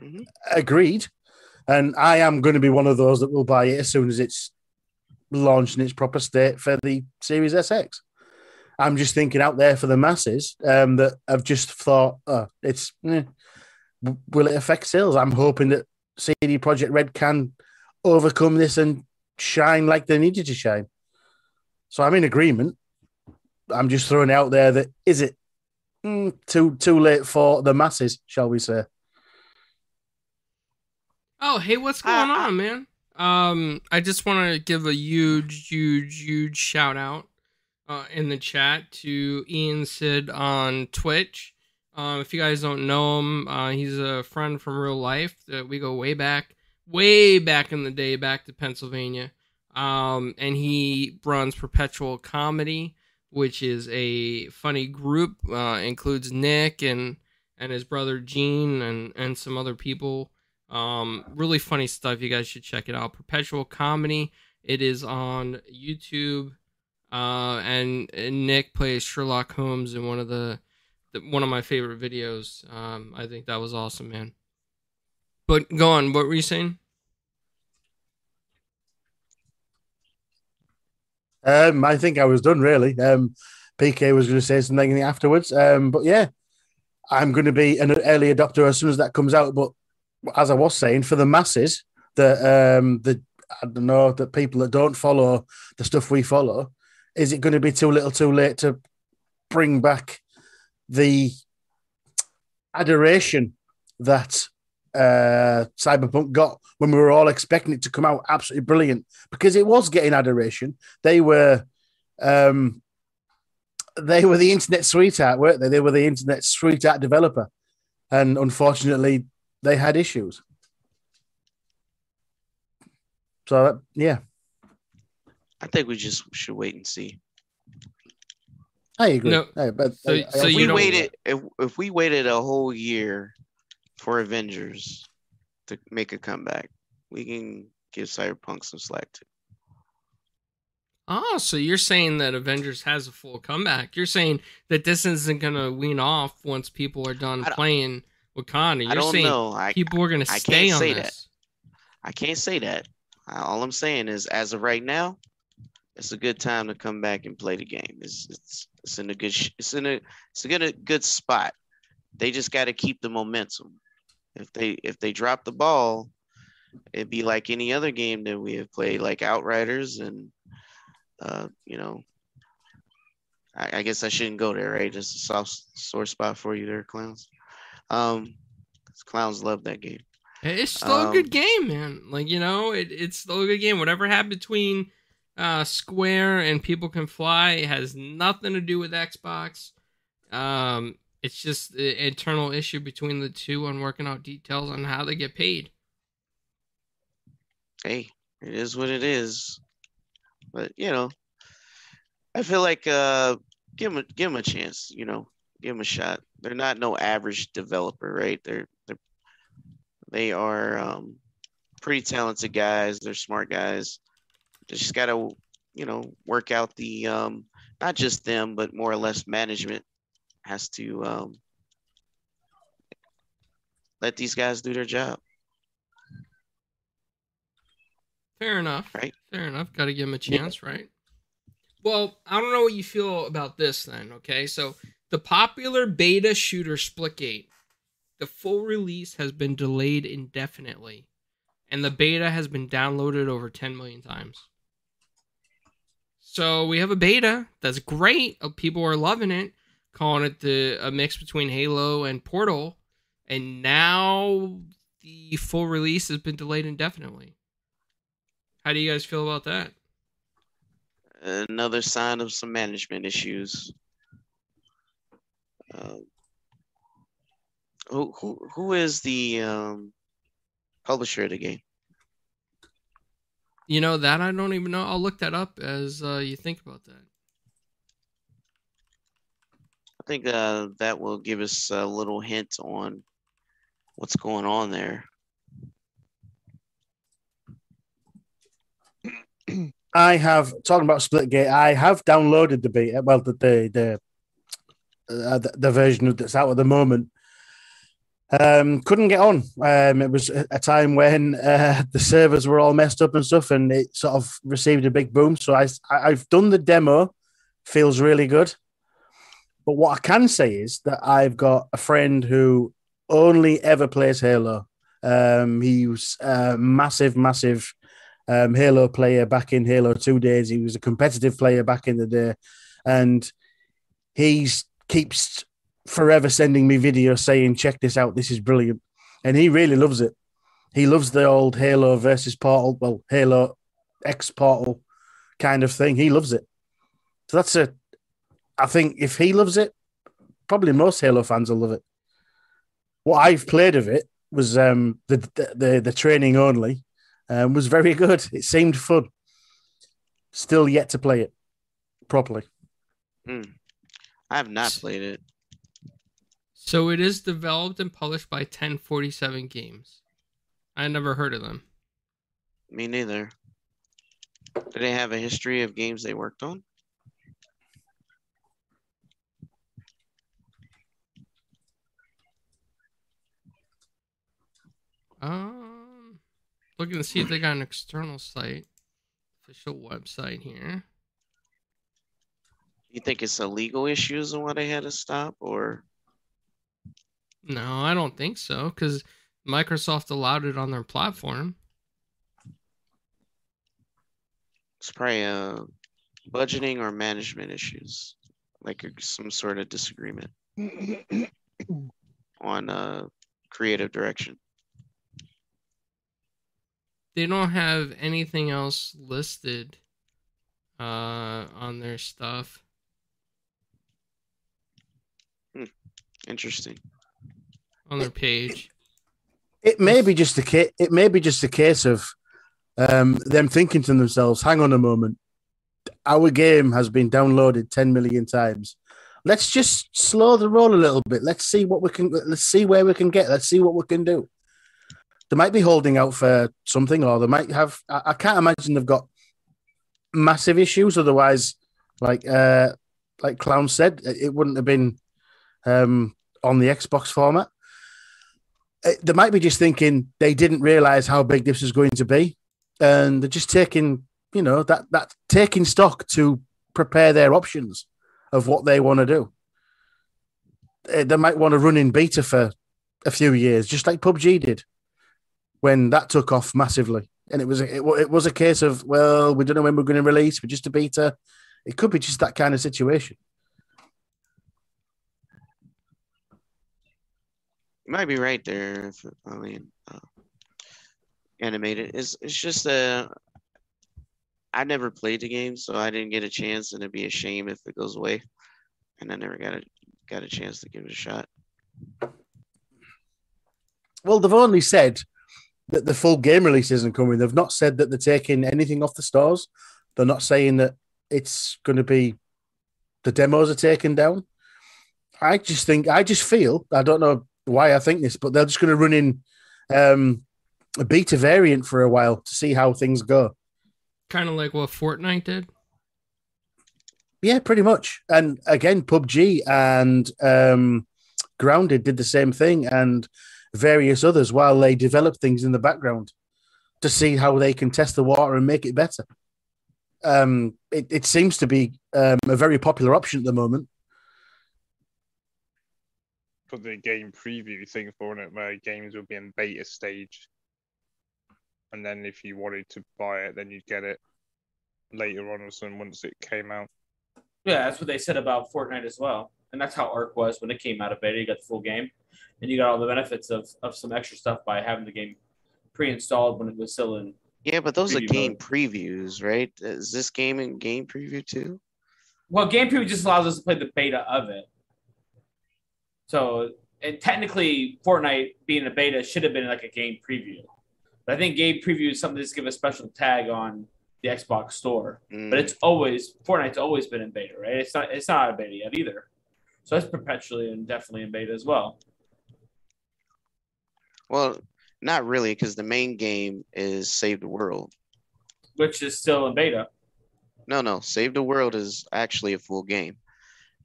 Mm-hmm. Agreed. And I am going to be one of those that will buy it as soon as it's launched in its proper state for the Series SX. I'm just thinking out there for the masses um, that have just thought, oh, it's eh, will it affect sales? I'm hoping that CD Projekt Red can overcome this and shine like they needed to shine. So I'm in agreement. I'm just throwing out there that is it mm, too too late for the masses, shall we say? Oh, hey, what's going uh, on, man? Um, I just want to give a huge, huge, huge shout out uh, in the chat to Ian Sid on Twitch. Um, if you guys don't know him, uh, he's a friend from real life. Uh, we go way back, way back in the day, back to Pennsylvania. Um, and he runs Perpetual Comedy, which is a funny group. Uh, includes Nick and and his brother Gene and and some other people. Um, really funny stuff. You guys should check it out. Perpetual Comedy. It is on YouTube. Uh, and, and Nick plays Sherlock Holmes in one of the, the one of my favorite videos. Um, I think that was awesome, man. But go on. What were you saying? Um, I think I was done really. Um, PK was going to say something afterwards. Um, but yeah, I'm going to be an early adopter as soon as that comes out. But as I was saying, for the masses, that um, the I don't know that people that don't follow the stuff we follow, is it going to be too little, too late to bring back the adoration that uh, Cyberpunk got when we were all expecting it to come out absolutely brilliant because it was getting adoration. They were, um, they were the internet sweetheart, weren't they? They were the internet sweetheart developer, and unfortunately, they had issues. So yeah. I think we just should wait and see. I agree. No, Hey, but so- I- I so if you we waited, if if we waited a whole year for Avengers to make a comeback, we can give Cyberpunk some slack too. Oh, so you're saying that Avengers has a full comeback? You're saying that this isn't gonna wean off once people are done I playing Wakanda? You're I don't saying know. I people are gonna I stay can't on say this. I can't say that. All I'm saying is, as of right now, it's a good time to come back and play the game. It's it's it's in a good it's in a it's a good good spot. They just got to keep the momentum. If they if they drop the ball, it'd be like any other game that we have played, like Outriders, and uh, you know, I, I guess I shouldn't go there, right? Just a soft sore spot for you there, clowns. Um, clowns love that game. It's still a Um, good game, man. Like you know, it, it's still a good game. Whatever happened between uh, Square and People Can Fly it has nothing to do with Xbox. Um, it's just an internal issue between the two on working out details on how they get paid. hey, it is what it is. But you know, I feel like uh, give him a, give him a chance. You know, give him a shot. They're not no average developer, right? They're they're they are um, pretty talented guys. They're smart guys. They just gotta you know work out the um, not just them, but more or less management has to um, let these guys do their job. Fair enough. Right. Fair enough. Got to give them a chance, right? Well, I don't know what you feel about this then, okay? So, the popular beta shooter Splitgate, the full release has been delayed indefinitely, and the beta has been downloaded over 10 million times. So, we have a beta that's great. Uh, People are loving it, calling it the a mix between Halo and Portal, and now the full release has been delayed indefinitely. How do you guys feel about that? another sign of some management issues. Um, who who who is the um, publisher of the game? You know that I don't even know. I'll look that up as uh, you think about that. I think uh, that will give us a little hint on what's going on there. I have talking about Splitgate. I have downloaded the beta, well, the the the, uh, the, the version that's out at the moment. Um, couldn't get on. Um, it was a time when uh, the servers were all messed up and stuff, and it sort of received a big boom. So I I've done the demo. Feels really good. But what I can say is that I've got a friend who only ever plays Halo. Um, he was a massive, massive um, Halo player back in Halo 2 days. He was a competitive player back in the day. And he's keeps forever sending me videos saying, check this out. This is brilliant. And he really loves it. He loves the old Halo versus Portal, well, Halo X Portal kind of thing. He loves it. So that's a, I think if he loves it, probably most Halo fans will love it. What I've played of it was um, the, the the training only, um, was very good. It seemed fun. Still yet to play it properly. Hmm. I have not played it. So it is developed and published by 1047 Games. I never heard of them. Me neither. Do they have a history of games they worked on? Um, looking to see if they got an external site, official website here. You think it's a legal issues and why they had to stop, or No, I don't think so, because Microsoft allowed it on their platform. it's probably uh, budgeting or management issues, like some sort of disagreement on uh, creative direction. They don't have anything else listed uh, on their stuff. Interesting. on their page. It may be just a case. It may be just a case of um, them thinking to themselves, "Hang on a moment, our game has been downloaded 10 million times. Let's just slow the roll a little bit. Let's see what we can. Let's see where we can get. Let's see what we can do. They might be holding out for something, or they might have. I, I can't imagine they've got massive issues. Otherwise, like uh, like Clown said, it it wouldn't have been um, on the Xbox format. Uh, They might be just thinking they didn't realize how big this was going to be, and they're just taking, you know, that that taking stock to prepare their options of what they want to do. Uh, They might want to run in beta for a few years, just like PUBG did when that took off massively. And it was it, it was a case of well, we don't know when we're going to release. We're just a beta. It could be just that kind of situation. You might be right there. If, I mean, uh, animated. It's it's just uh, I never played the game, so I didn't get a chance, and it'd be a shame if it goes away. And I never got a got a chance to give it a shot. Well, they've only said that the full game release isn't coming. They've not said that they're taking anything off the stores. They're not saying that it's going to be the demos are taken down. I just think, I just feel, I don't know why I think this, but they're just going to run in um, a beta variant for a while to see how things go. Kind of like what Fortnite did. Yeah, pretty much. And again, PUBG and um, Grounded did the same thing, and various others while they develop things in the background to see how they can test the water and make it better. Um, it, it seems to be um, a very popular option at the moment. Put the game preview thing for it where games would be in beta stage. And then if you wanted to buy it, then you'd get it later on or something once it came out. Yeah, that's what they said about Fortnite as well. And that's how ARK was when it came out of beta. You got the full game, and you got all the benefits of, of some extra stuff by having the game pre-installed when it was still in. Yeah, but those are game mode. previews, right? Is this game in game preview too? Well, game preview just allows us to play the beta of it. So, and technically, Fortnite being a beta should have been like a game preview. But I think game preview is something that's give a special tag on the Xbox store. Mm, But it's always Fortnite's always been in beta, right? It's not it's not a beta yet either. So it's perpetually and definitely in beta as well. well, not really, because the main game is Save the World. which is still in beta. No, no, Save the World is actually a full game.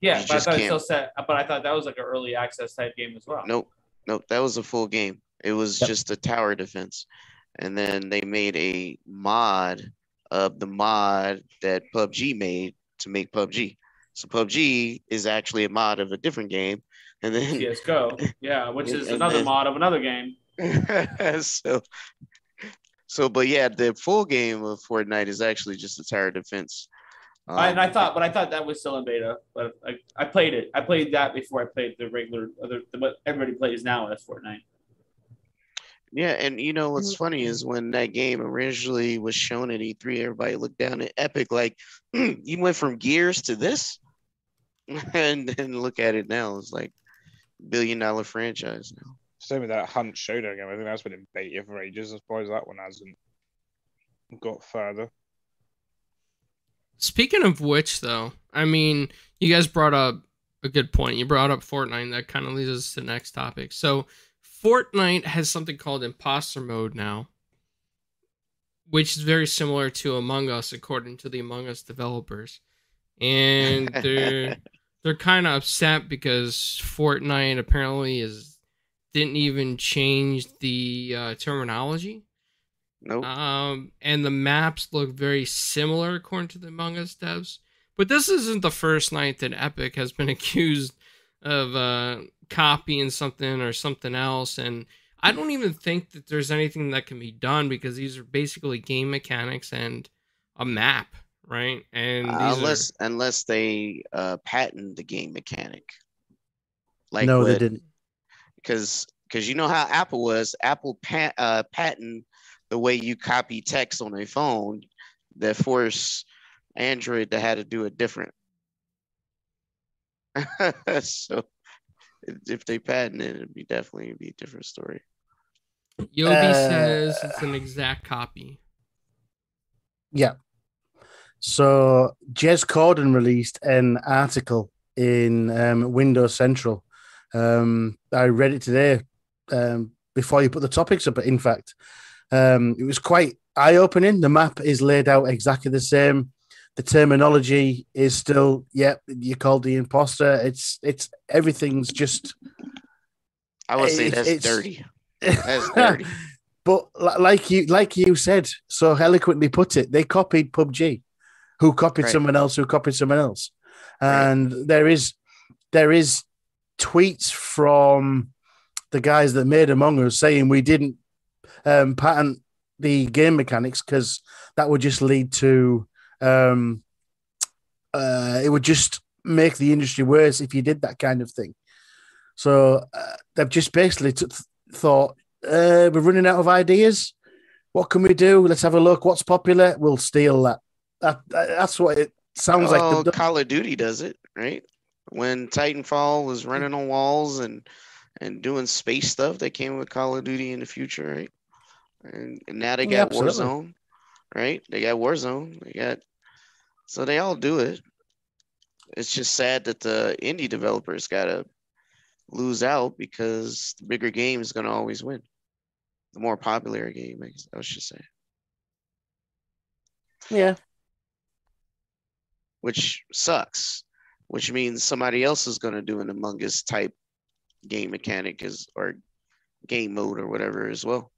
Yeah, You but I thought it can't- still set. But I thought that was like an early access type game as well. Nope, nope, that was a full game. It was Yep. just a tower defense, and then they made a mod of the mod that PUBG made to make PUBG. So PUBG is actually a mod of a different game, and then CS:GO, yeah, which is And another then- mod of another game. so so but yeah the full game of fortnite is actually just a tower defense I, and I Um, thought, but I thought that was still in beta. But I, I played it. I played that before I played the regular other what everybody plays now as Fortnite. yeah and you know what's funny Mm-hmm. is when that game originally was shown at e3 everybody looked down at epic like you went from gears to this and then look at it now it's like billion dollar franchise now Same with that Hunt Showdown game. I think that's been in beta for ages. I suppose that one hasn't got further. Speaking of which, though, I mean, you guys brought up a good point. You brought up Fortnite. That kind of leads us to the next topic. So, Fortnite has something called imposter mode now, which is very similar to Among Us, according to the Among Us developers. And they're they're kind of upset because Fortnite apparently is didn't even change the uh, terminology. Nope Um, and the maps look very similar according to the Among Us devs. But this isn't the first night that Epic has been accused of uh, copying something or something else. And I don't even think that there's anything that can be done because these are basically game mechanics and a map, right? And these Uh, unless unless they uh patent the game mechanic like no, they didn't. because because you know how Apple was. Apple pat, uh, patent the way you copy text on a phone that force Android to have to do it different. so if- if they patent it, it'd be definitely be a different story. Yobi Uh, says it's an exact copy. Yeah. So Jez Corden released an article in um, Windows Central. Um, I read it today um, before you put the topics up. But in fact, um, it was quite eye-opening. The map is laid out exactly the same. The terminology is still, yep. you called the imposter. It's it's everything's just. I would say It- that's it's- dirty. That's dirty. But like you, like you said, so eloquently put it, they copied PUBG, who copied Right. someone else, who copied someone else, Right. and there is, there is tweets from the guys that made Among Us saying we didn't um, patent the game mechanics because that would just lead to, um, uh, it would just make the industry worse if you did that kind of thing. So uh, they've just basically t- thought uh, we're running out of ideas. What can we do? Let's have a look. What's popular? We'll steal that. That, that- that's what it sounds like. Oh. Call of Duty does it, right? When Titanfall was running on walls and and doing space stuff, they came with Call of Duty in the future, right? And, and now they got absolutely. Warzone, right? They got Warzone. They got so they all do it. It's just sad that the indie developers gotta lose out because the bigger game is gonna always win. The more popular a game, I guess I should say. Yeah, which sucks, which means somebody else is going to do an Among Us type game mechanic is or game mode or whatever as well.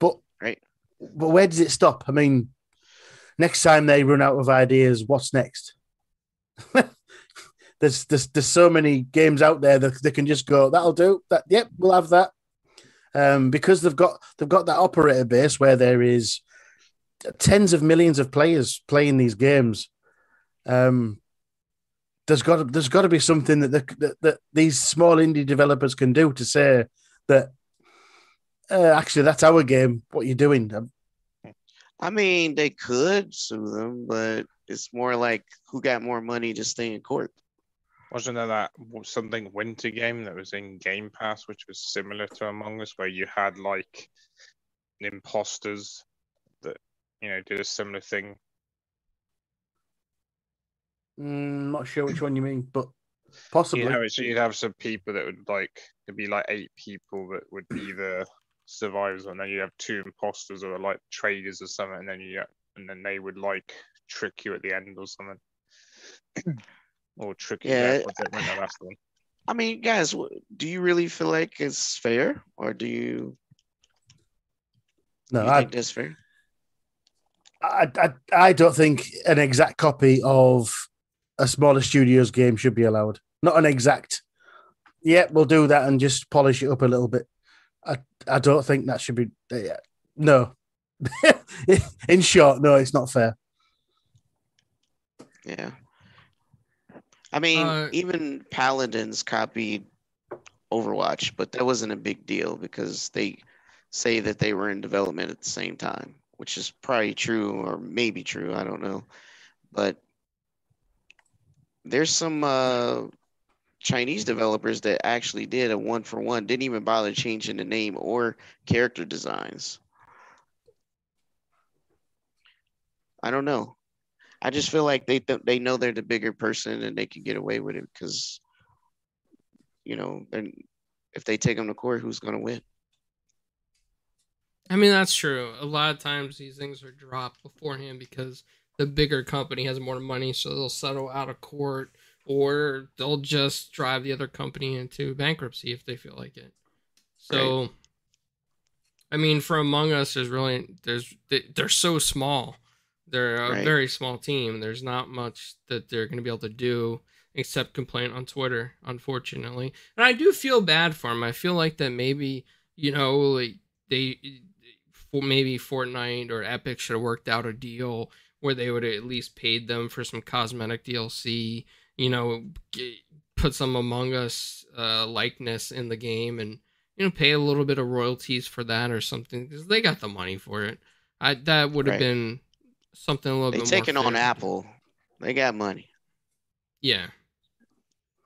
but Right. But where does it stop? I mean, next time they run out of ideas, what's next? there's, there's there's so many games out there that they can just go. That'll do. That yep, we'll have that. Um, because they've got they've got that operator base where there is tens of millions of players playing these games. Um, there's got to, there's got to be something that, the, that that these small indie developers can do to say that uh, actually that's our game. What are you doing? Um, I mean, they could sue them, but it's more like who got more money to stay in court. Wasn't there that w- something winter game that was in Game Pass, which was similar to Among Us, where you had like imposters that you know did a similar thing? Mm, not sure which one you mean, but possibly. You know, so you'd have some people that would like there'd be like eight people that would be the survivors, and then you have two imposters or like traders or something, and then you and then they would like trick you at the end or something, or trick you. Yeah, Yeah, no, that's one. I mean, guys, do you really feel like it's fair, or do you, no, you I, think that's fair? I, I, I don't think an exact copy of a smaller studio's game should be allowed. Not an exact. Yeah, we'll do that and just polish it up a little bit. I, I don't think that should be. Yeah, no. In short, no, it's not fair. Yeah. I mean, Uh, even Paladins copied Overwatch, but that wasn't a big deal because they say that they were in development at the same time, which is probably true or maybe true. I don't know. But there's some uh, Chinese developers that actually did a one for one, didn't even bother changing the name or character designs. I don't know. I just feel like they th- they know they're the bigger person and they can get away with it because, you know, and if they take them to court, who's gonna win? I mean, that's true. A lot of times these things are dropped beforehand because the bigger company has more money, so they'll settle out of court or they'll just drive the other company into bankruptcy if they feel like it. So, I mean, for Among Us, there's really there's they- they're so small. They're a Right. very small team. There's not much that they're going to be able to do except complain on Twitter, unfortunately. And I do feel bad for them. I feel like that maybe you know like they maybe Fortnite or Epic should have worked out a deal where they would have at least paid them for some cosmetic DLC. You know, get, put some Among Us uh, likeness in the game and you know pay a little bit of royalties for that or something because they got the money for it. I that would have Right. been something a little They bit taking on. Apple. They got money. Yeah,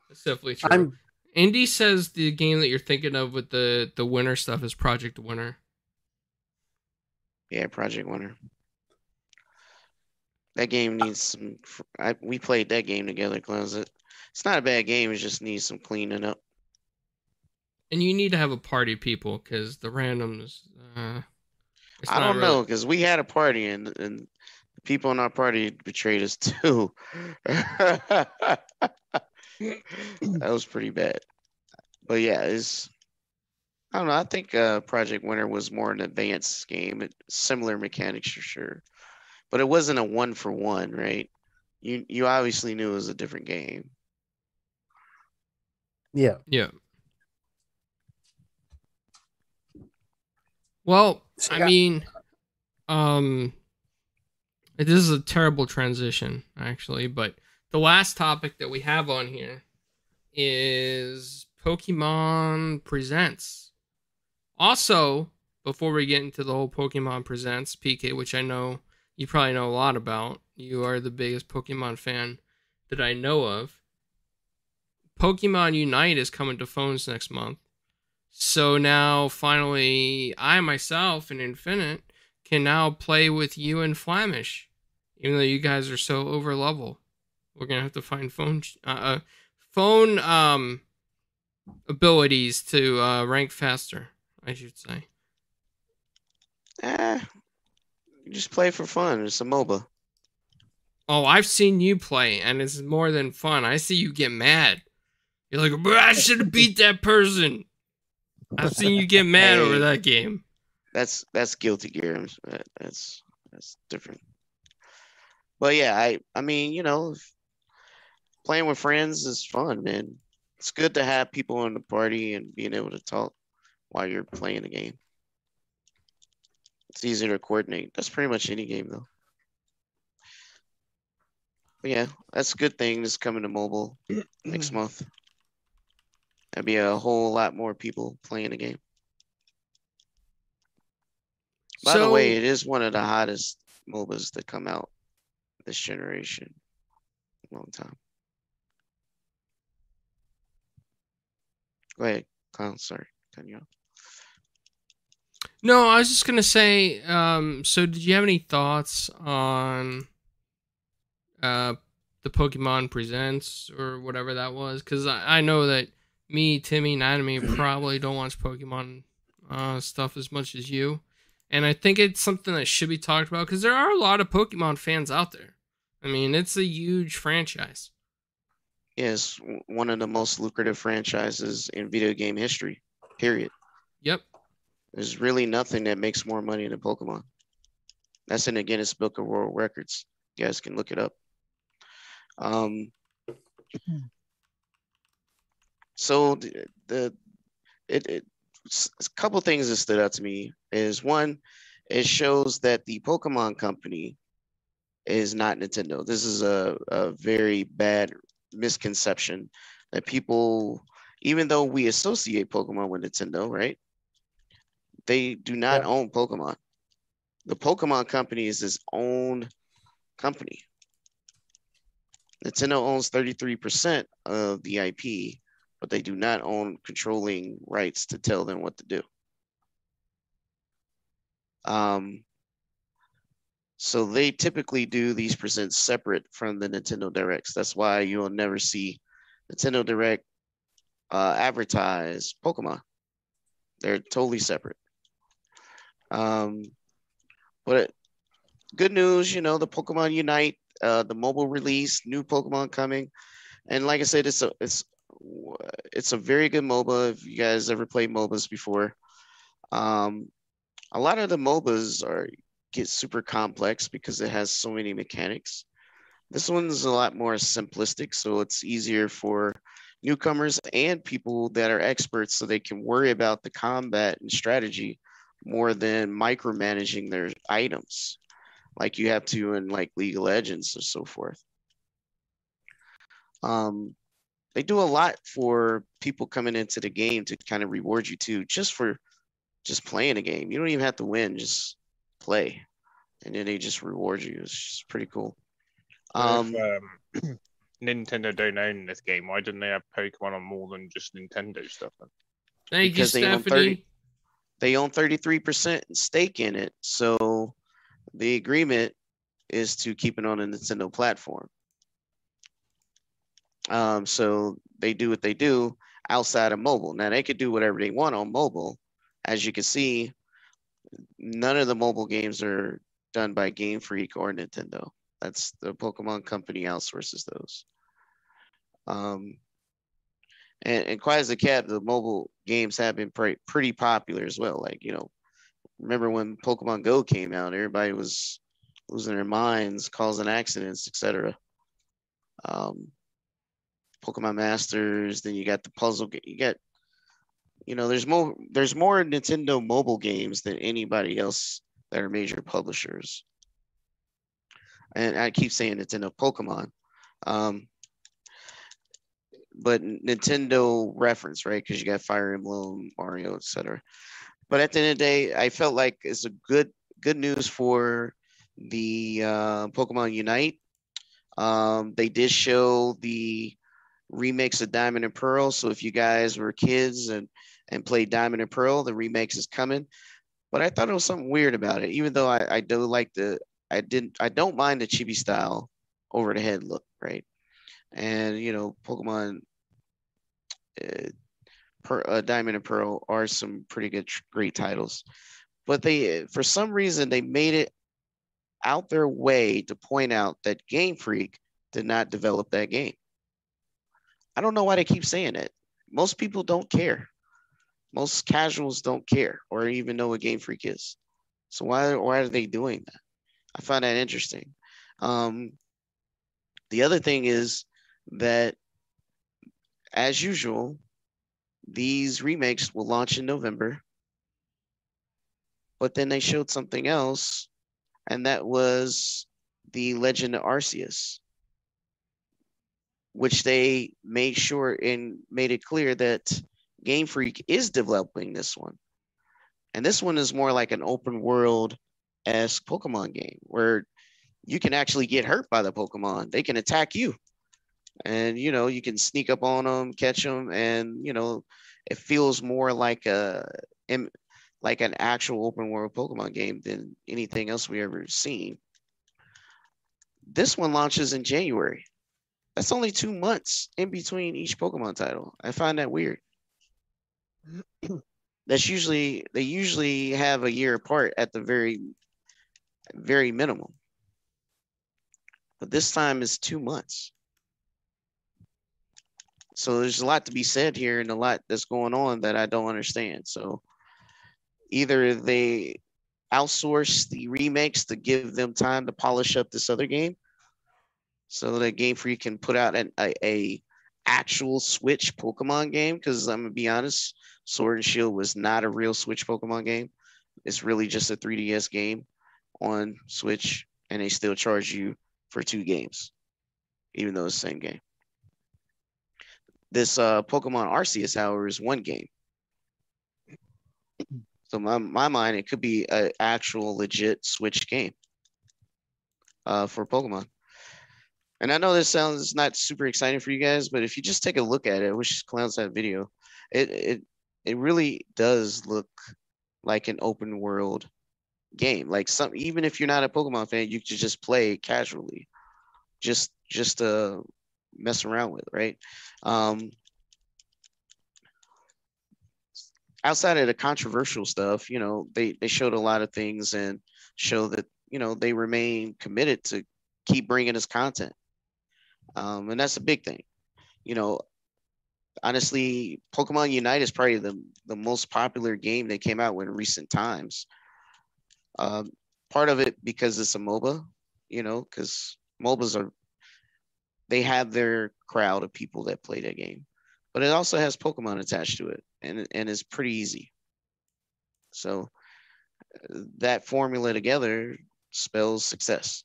that's definitely true. I'm Indy says the game that you're thinking of with the the winner stuff is Project Winter. Yeah, Project Winter. That game needs some. I, we played that game together, Closet. It's not a bad game. It just needs some cleaning up. And you need to have a party, people, because the randoms. Uh, I don't really- know because we had a party and and the people in our party betrayed us too. that was pretty bad. But yeah, it's I don't know. I think uh, Project Winter was more an advanced game, similar mechanics for sure, but it wasn't a one for one, right? You you obviously knew it was a different game. Yeah. Yeah. Well, So, I yeah. mean, um, this is a terrible transition, actually. But the last topic that we have on here is Pokemon Presents. Also, before we get into the whole Pokemon Presents, PK, which I know you probably know a lot about, you are the biggest Pokemon fan that I know of. Pokemon Unite is coming to phones next month. So now, finally, I myself and Infinite can now play with you and Flamish, even though you guys are so over level. We're gonna have to find phone uh, uh phone um abilities to uh, rank faster. I should say. Eh, you just play for fun. It's a MOBA. Oh, I've seen you play, and it's more than fun. I see you get mad. You're like, I should have beat that person. I've seen you get mad over that game. that's that's guilty gear. That- uh, That's that's different. But yeah, I I mean, you know, playing with friends is fun, man. It's good to have people in the party and being able to talk while you're playing the game. It's easier to coordinate. That's pretty much any game though. But yeah, that's a good thing. That's coming to mobile next month. There'll be a whole lot more people playing the game. By the way, it is one of the hottest MOBAs that come out this generation. Long time. Go ahead, Kyle. Sorry, cutting you off. No, I was just gonna say. Um, so, did you have any thoughts on uh, the Pokemon Presents or whatever that was? Because I, I know that me, Timmy, and Anime probably don't watch Pokemon uh, stuff as much as you, and I think it's something that should be talked about because there are a lot of Pokemon fans out there. I mean, it's a huge franchise. Yes, one of the most lucrative franchises in video game history. Period. Yep. There's really nothing that makes more money than Pokemon. That's in the Guinness Book of World Records. You guys can look it up. Um, so the, the it, it a couple things that stood out to me is one, it shows that the Pokemon company is not Nintendo. This is a, a very bad misconception that people, even though we associate Pokemon with Nintendo, right? They do not Yeah. own Pokemon. The Pokemon company is its own company. Nintendo owns 33% of the IP, but they do not own controlling rights to tell them what to do. Um, so they typically do these presents separate from the Nintendo Directs. That's why you'll never see Nintendo Direct uh, advertise Pokemon. They're totally separate. Um, but good news, you know, the Pokemon Unite, uh, the mobile release, new Pokemon coming, and like I said, it's a it's it's a very good MOBA. If you guys ever played MOBAs before, um, a lot of the MOBAs are get super complex because it has so many mechanics. This one's a lot more simplistic, so it's easier for newcomers and people that are experts so they can worry about the combat and strategy more than micromanaging their items like you have to in like League of Legends or so forth. Um, they do a lot for people coming into the game to kind of reward you too, just for just playing a game. You don't even have to win, just play, and then they just reward you. It's just pretty cool. Um, if, um, Nintendo don't own this game, why didn't they have Pokemon on more than just Nintendo stuff? Then? Thank Because you, they own Stephanie. 30 they own 33% stake in it. So the agreement is to keep it on a Nintendo platform. Um, so they do what they do outside of mobile. Now they could do whatever they want on mobile. As you can see, none of the mobile games are done by Game Freak or Nintendo. That's the Pokemon company outsources those. Um, and, and quite as a cat, the mobile games have been pretty, pretty popular as well. Like, you know, remember when Pokemon Go came out, everybody was losing their minds, causing accidents, etc. Um, Pokemon Masters, then you got the puzzle game. You got, you know, there's more there's more Nintendo mobile games than anybody else that are major publishers. And I keep saying Nintendo Pokemon. Um, but Nintendo reference, right? Because you got Fire Emblem, Mario, etc. But at the end of the day, I felt like it's a good good news for the uh, Pokemon Unite. Um, they did show the remakes of Diamond and Pearl. So if you guys were kids and and played Diamond and Pearl, the remakes is coming. But I thought it was something weird about it, even though I, I do like the I didn't I don't mind the chibi style over the head look, right? And you know, Pokemon per, uh, Diamond and Pearl are some pretty good, great titles, but they for some reason they made it out their way to point out that Game Freak did not develop that game. I don't know why they keep saying it. Most people don't care. Most casuals don't care or even know what Game Freak is. So why why are they doing that? I find that interesting. Um, the other thing is that, as usual, these remakes will launch in November. But then they showed something else, and that was the Legend of Arceus which they made sure and made it clear that Game Freak is developing this one. And this one is more like an open world esque Pokemon game where you can actually get hurt by the Pokemon. They can attack you. And you know, you can sneak up on them, catch them, and you know, it feels more like a like an actual open world Pokemon game than anything else we ever seen. This one launches in January. That's only two months in between each Pokemon title. I find that weird. That's usually they usually have a year apart at the very very minimum. But this time is two months. So there's a lot to be said here and a lot that's going on that I don't understand. So either they outsource the remakes to give them time to polish up this other game, so that Game Freak can put out an, a, a actual Switch Pokemon game. Because I'm gonna be honest, Sword and Shield was not a real Switch Pokemon game. It's really just a 3DS game on Switch, and they still charge you for two games, even though it's the same game. This uh, Pokemon Arceus, however, is one game. So my my mind, it could be an actual legit Switch game uh, for Pokemon. And I know this sounds not super exciting for you guys, but if you just take a look at it, I wish clowns that video. It it it really does look like an open world game. Like some even if you're not a Pokemon fan, you could just play casually. Just just to mess around with, right? Um outside of the controversial stuff, you know, they they showed a lot of things and show that, you know, they remain committed to keep bringing us content um, and that's a big thing. You know, honestly, Pokemon Unite is probably the the most popular game that came out in recent times. Um, part of it because it's a MOBA, you know, because MOBAs are they have their crowd of people that play that game, but it also has Pokemon attached to it, and and it's pretty easy. So uh, that formula together spells success.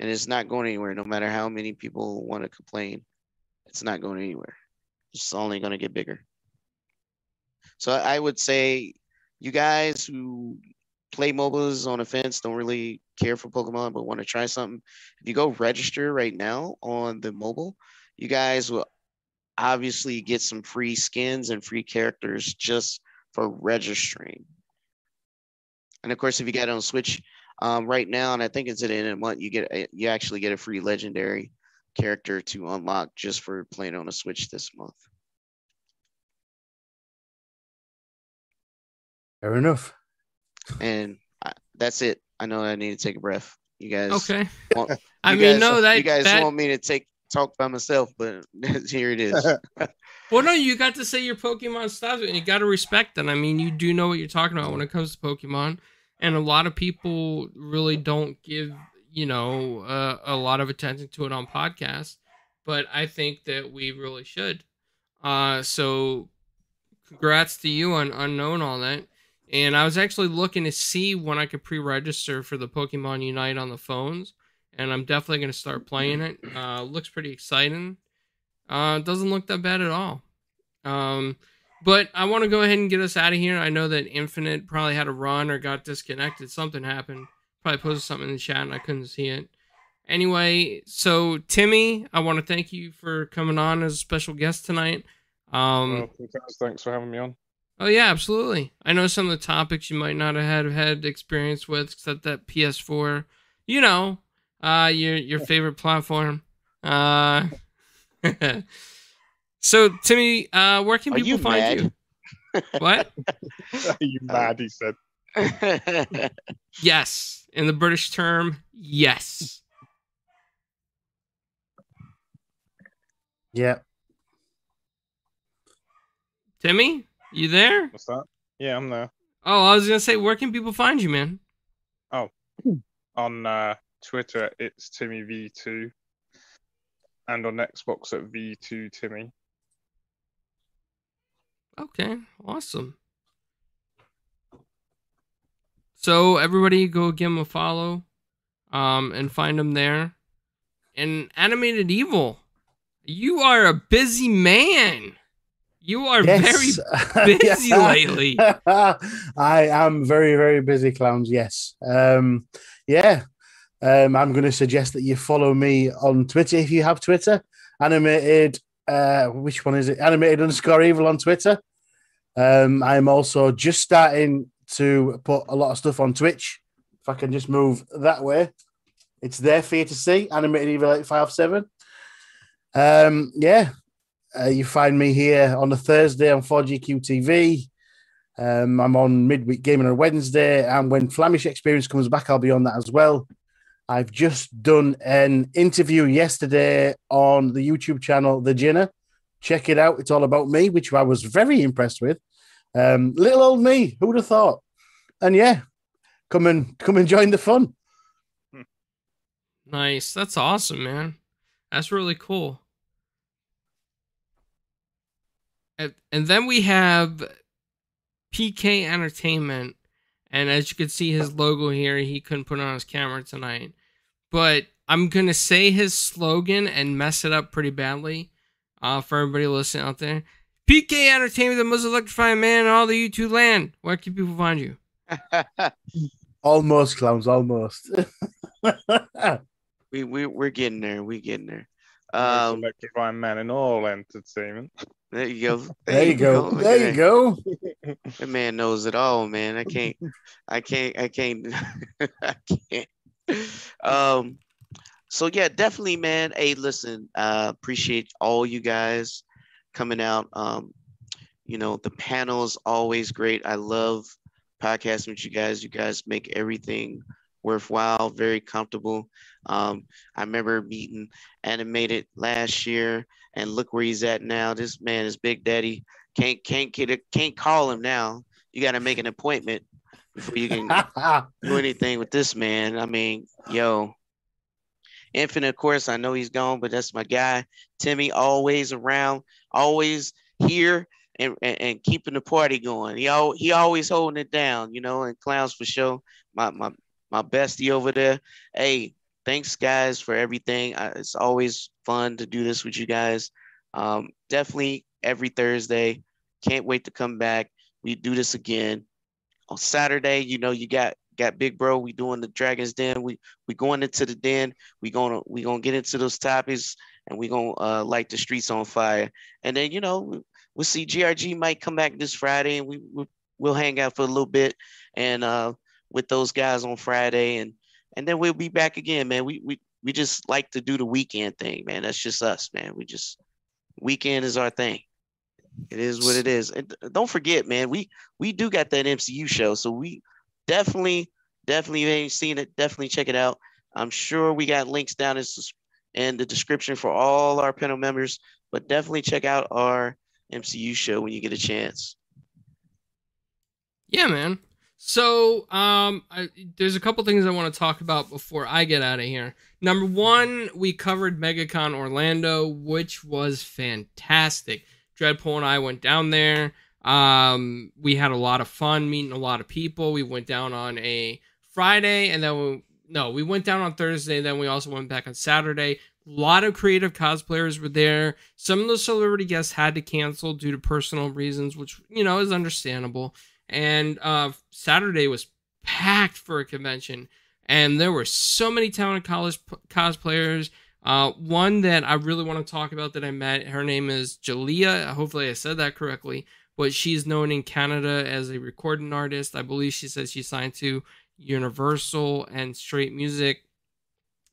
And it's not going anywhere. No matter how many people want to complain it's not going anywhere. It's only going to get bigger. So i would say you guys who play MOBAs on a fence don't really care for pokemon but want to try something if you go register right now on the mobile you guys will obviously get some free skins and free characters just for registering and of course if you get on switch Um, right now, and I think it's at the end of the month, you get a, you actually get a free legendary character to unlock just for playing on a Switch this month. Fair enough. And I, that's it. I know I need to take a breath. You guys, Okay. want- I you mean, guys- no, that you guys that want me to take talk by myself, but here it is. Well, no, you got to say your Pokemon stuff, and you got to respect that. I mean, you do know what you're talking about when it comes to Pokemon, and a lot of people really don't give you know uh, a lot of attention to it on podcasts. But I think that we really should. Uh, so, congrats to you on unknown all that. And I was actually looking to see when I could pre-register for the Pokemon Unite on the phones, and I'm definitely going to start playing it. Uh, looks pretty exciting. Uh, doesn't look that bad at all. Um, but I want to go ahead and get us out of here. I know that Infinite probably had a run or got disconnected. Something happened. Probably posted something in the chat and I couldn't see it. Anyway, so Timmy, I want to thank you for coming on as a special guest tonight. Um, thanks for having me on. Oh yeah, absolutely. I know some of the topics you might not have had had experience with, except that PS4. You know, uh, your your favorite platform. Uh, so Timmy, uh, where can Are people you find mad? you? What? Are you mad? He said. Yes, in the British term, yes. Yeah. Timmy, you there? What's that? Yeah, I'm there. Oh, I was gonna say, where can people find you, man? Oh, on uh, Twitter, it's Timmy V2, and on Xbox at V2 Timmy. Okay, awesome. So everybody go give him a follow, um, and find him there. And animated evil, you are a busy man. You are Yes. very busy lately. I am very, very busy, clowns. Yes. Um, yeah. Um, I'm going to suggest that you follow me on Twitter if you have Twitter. Animated, uh, which one is it? Animated underscore evil on Twitter. Um, I'm also just starting to put a lot of stuff on Twitch. If I can just move that way, it's there for you to see. Animated Evil 857. Um, yeah, uh, you find me here on a Thursday on 4GQ TV. Um, I'm on midweek gaming on Wednesday, and when Flamish Experience comes back, I'll be on that as well. I've just done an interview yesterday on the YouTube channel The Jinner. Check it out; it's all about me, which I was very impressed with. Um, little old me, who would have thought? And yeah, come and come and join the fun. Nice. That's awesome, man. That's really cool. And, and then we have PK Entertainment. And as you can see his logo here, he couldn't put it on his camera tonight. But I'm going to say his slogan and mess it up pretty badly uh, for everybody listening out there. PK Entertainment, the most electrifying man in all the YouTube land. Where can people find you? Almost clowns, almost. we we we're getting there. We're getting there. Most Um, electrifying man in all entertainment. There you go. there you go. Look There you go. That man knows it all, man. I can't, I can't, I can't, I can't. Um, so yeah, definitely, man. Hey, listen, uh, appreciate all you guys coming out. Um, you know, the panel is always great. I love podcasting with you guys. You guys make everything worthwhile, very comfortable. Um, I remember meeting animated last year, and look where he's at now. This man is Big Daddy can't can't get can't call him now. You got to make an appointment before you can do anything with this man. I mean, yo, Infinite, of course, I know he's gone, but that's my guy. Timmy, always around, always here and, and, and keeping the party going. He al- he always holding it down, you know. And clowns for sure. My my my bestie over there. Hey, thanks guys for everything. It's always fun to do this with you guys. Um, definitely every Thursday. Can't wait to come back. We do this again on Saturday. You know, you got got Big Bro. We doing the Dragons Den. We we going into the den. We gonna we gonna get into those topics and we gonna uh, light the streets on fire. And then you know we'll see GRG might come back this Friday and we we'll, we'll hang out for a little bit and uh, with those guys on Friday, and and then we'll be back again, man. We we we just like to do the weekend thing, man. That's just us, man. We just weekend is our thing. It is what it is. And don't forget, man, we we do got that MCU show, so we definitely definitely you ain't seen it. Definitely check it out. I'm sure we got links down in, in the description for all our panel members, but definitely check out our MCU show when you get a chance. Yeah, man. So, um, I, there's a couple things I want to talk about before I get out of here. Number one, we covered MegaCon Orlando, which was fantastic. Dreadpool and I went down there. Um, we had a lot of fun meeting a lot of people. We went down on a Friday, and then we, no, we went down on Thursday. Then we also went back on Saturday. A lot of creative cosplayers were there. Some of the celebrity guests had to cancel due to personal reasons, which you know is understandable and uh, Saturday was packed for a convention, and there were so many talented college p- cosplayers. Uh, one that I really want to talk about that I met, her name is Jalia. Hopefully, I said that correctly. But she's known in Canada as a recording artist. I believe she says she signed to Universal and Straight Music.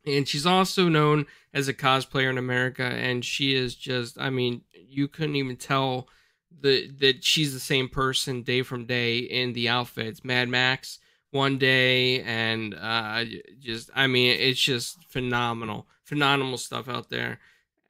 And she's also known as a cosplayer in America. And she is just, I mean, you couldn't even tell the that she's the same person day from day in the outfits. Mad Max one day, and uh, just I mean, it's just phenomenal, phenomenal stuff out there.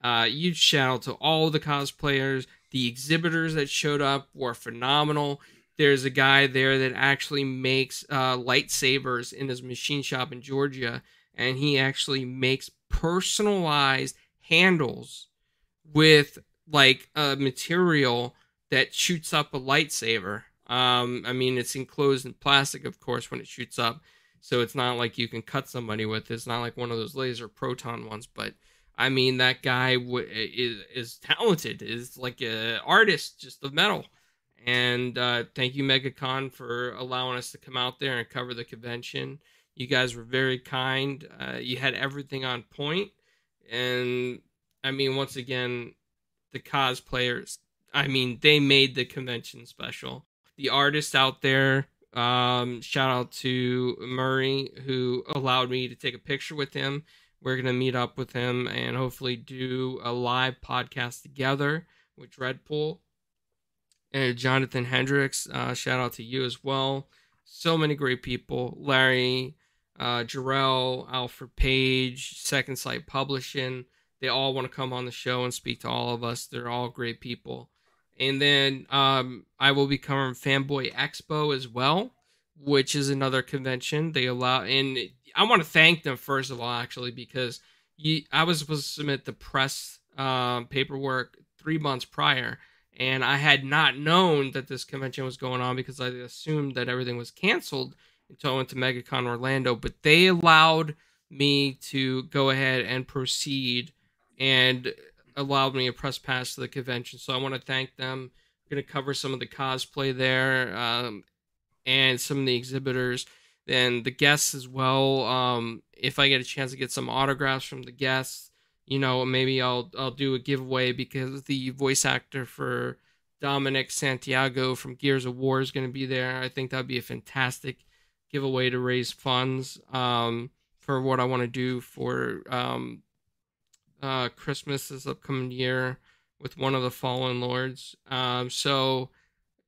Uh, huge shout out to all the cosplayers. The exhibitors that showed up were phenomenal. There's a guy there that actually makes uh, lightsabers in his machine shop in Georgia, and he actually makes personalized handles with like a material that shoots up a lightsaber. Um, I mean, it's enclosed in plastic, of course, when it shoots up, so it's not like you can cut somebody with. It. It's not like one of those laser proton ones, but I mean, that guy w- is is talented. Is like an artist, just of metal. And uh, thank you, MegaCon, for allowing us to come out there and cover the convention. You guys were very kind. Uh, you had everything on point, and I mean, once again, the cosplayers I mean, they made the convention special. The artists out there, um, shout out to Murray who allowed me to take a picture with him. We're gonna meet up with him and hopefully do a live podcast together with Dreadpool. And Jonathan Hendricks, uh, shout out to you as well. So many great people. Larry, uh, Jarrell, Alfred Page, Second Sight Publishing. They all want to come on the show and speak to all of us. They're all great people and then um, I will be covering Fanboy Expo as well, which is another convention they allow. And I want to thank them first of all, actually, because you, I was supposed to submit the press um, paperwork three months prior, and I had not known that this convention was going on because I assumed that everything was canceled until I went to MegaCon Orlando. But they allowed me to go ahead and proceed and allowed me a press pass to the convention. So I want to thank them. I'm going to cover some of the cosplay there um, and some of the exhibitors and the guests as well. Um, if I get a chance to get some autographs from the guests, you know, maybe I'll I'll do a giveaway because the voice actor for Dominic Santiago from Gears of War is going to be there. I think that'd be a fantastic giveaway to raise funds um, for what I want to do for um, uh, Christmas this upcoming year with one of the fallen lords. Um, so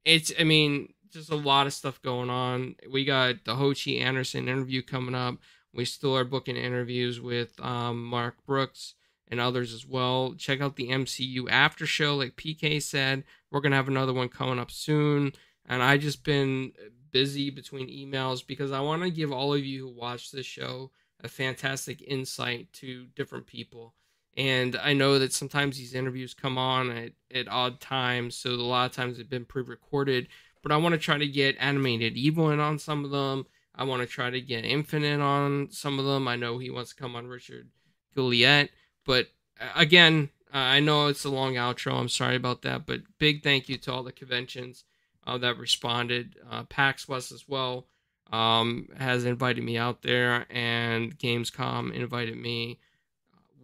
it's, I mean, just a lot of stuff going on. We got the Ho Che Anderson interview coming up. We still are booking interviews with um, Mark Brooks and others as well. Check out the MCU after show, like PK said. We're gonna have another one coming up soon. And I just been busy between emails because I want to give all of you who watch this show a fantastic insight to different people and I know that sometimes these interviews come on at, at odd times, so a lot of times they've been pre-recorded. But I want to try to get animated evil in on some of them. I want to try to get Infinite on some of them. I know he wants to come on Richard Gouliet, but uh, again, I know it's a long outro. I'm sorry about that, but big thank you to all the conventions uh, that responded. Uh, PAX West as well um, has invited me out there, and Gamescom invited me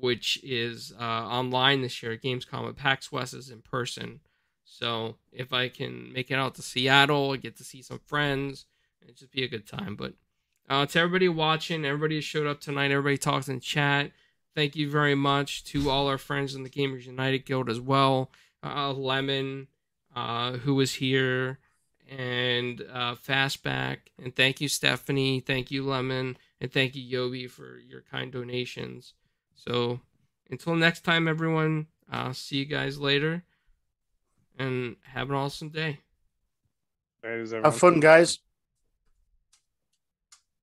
which is uh, online this year. Gamescom at PAX West is in person. So if I can make it out to Seattle, get to see some friends, it'd just be a good time. But Uh, to everybody watching, everybody showed up tonight, everybody talks in chat. Thank you very much to all our friends in the Gamers United Guild as well. Uh, Lemon, uh, who was here, and uh, Fastback. And thank you, Stephanie. Thank you, Lemon. And thank you, Yobi, for your kind donations. So until next time, everyone, I'll see you guys later. And have an awesome day. Have fun, guys.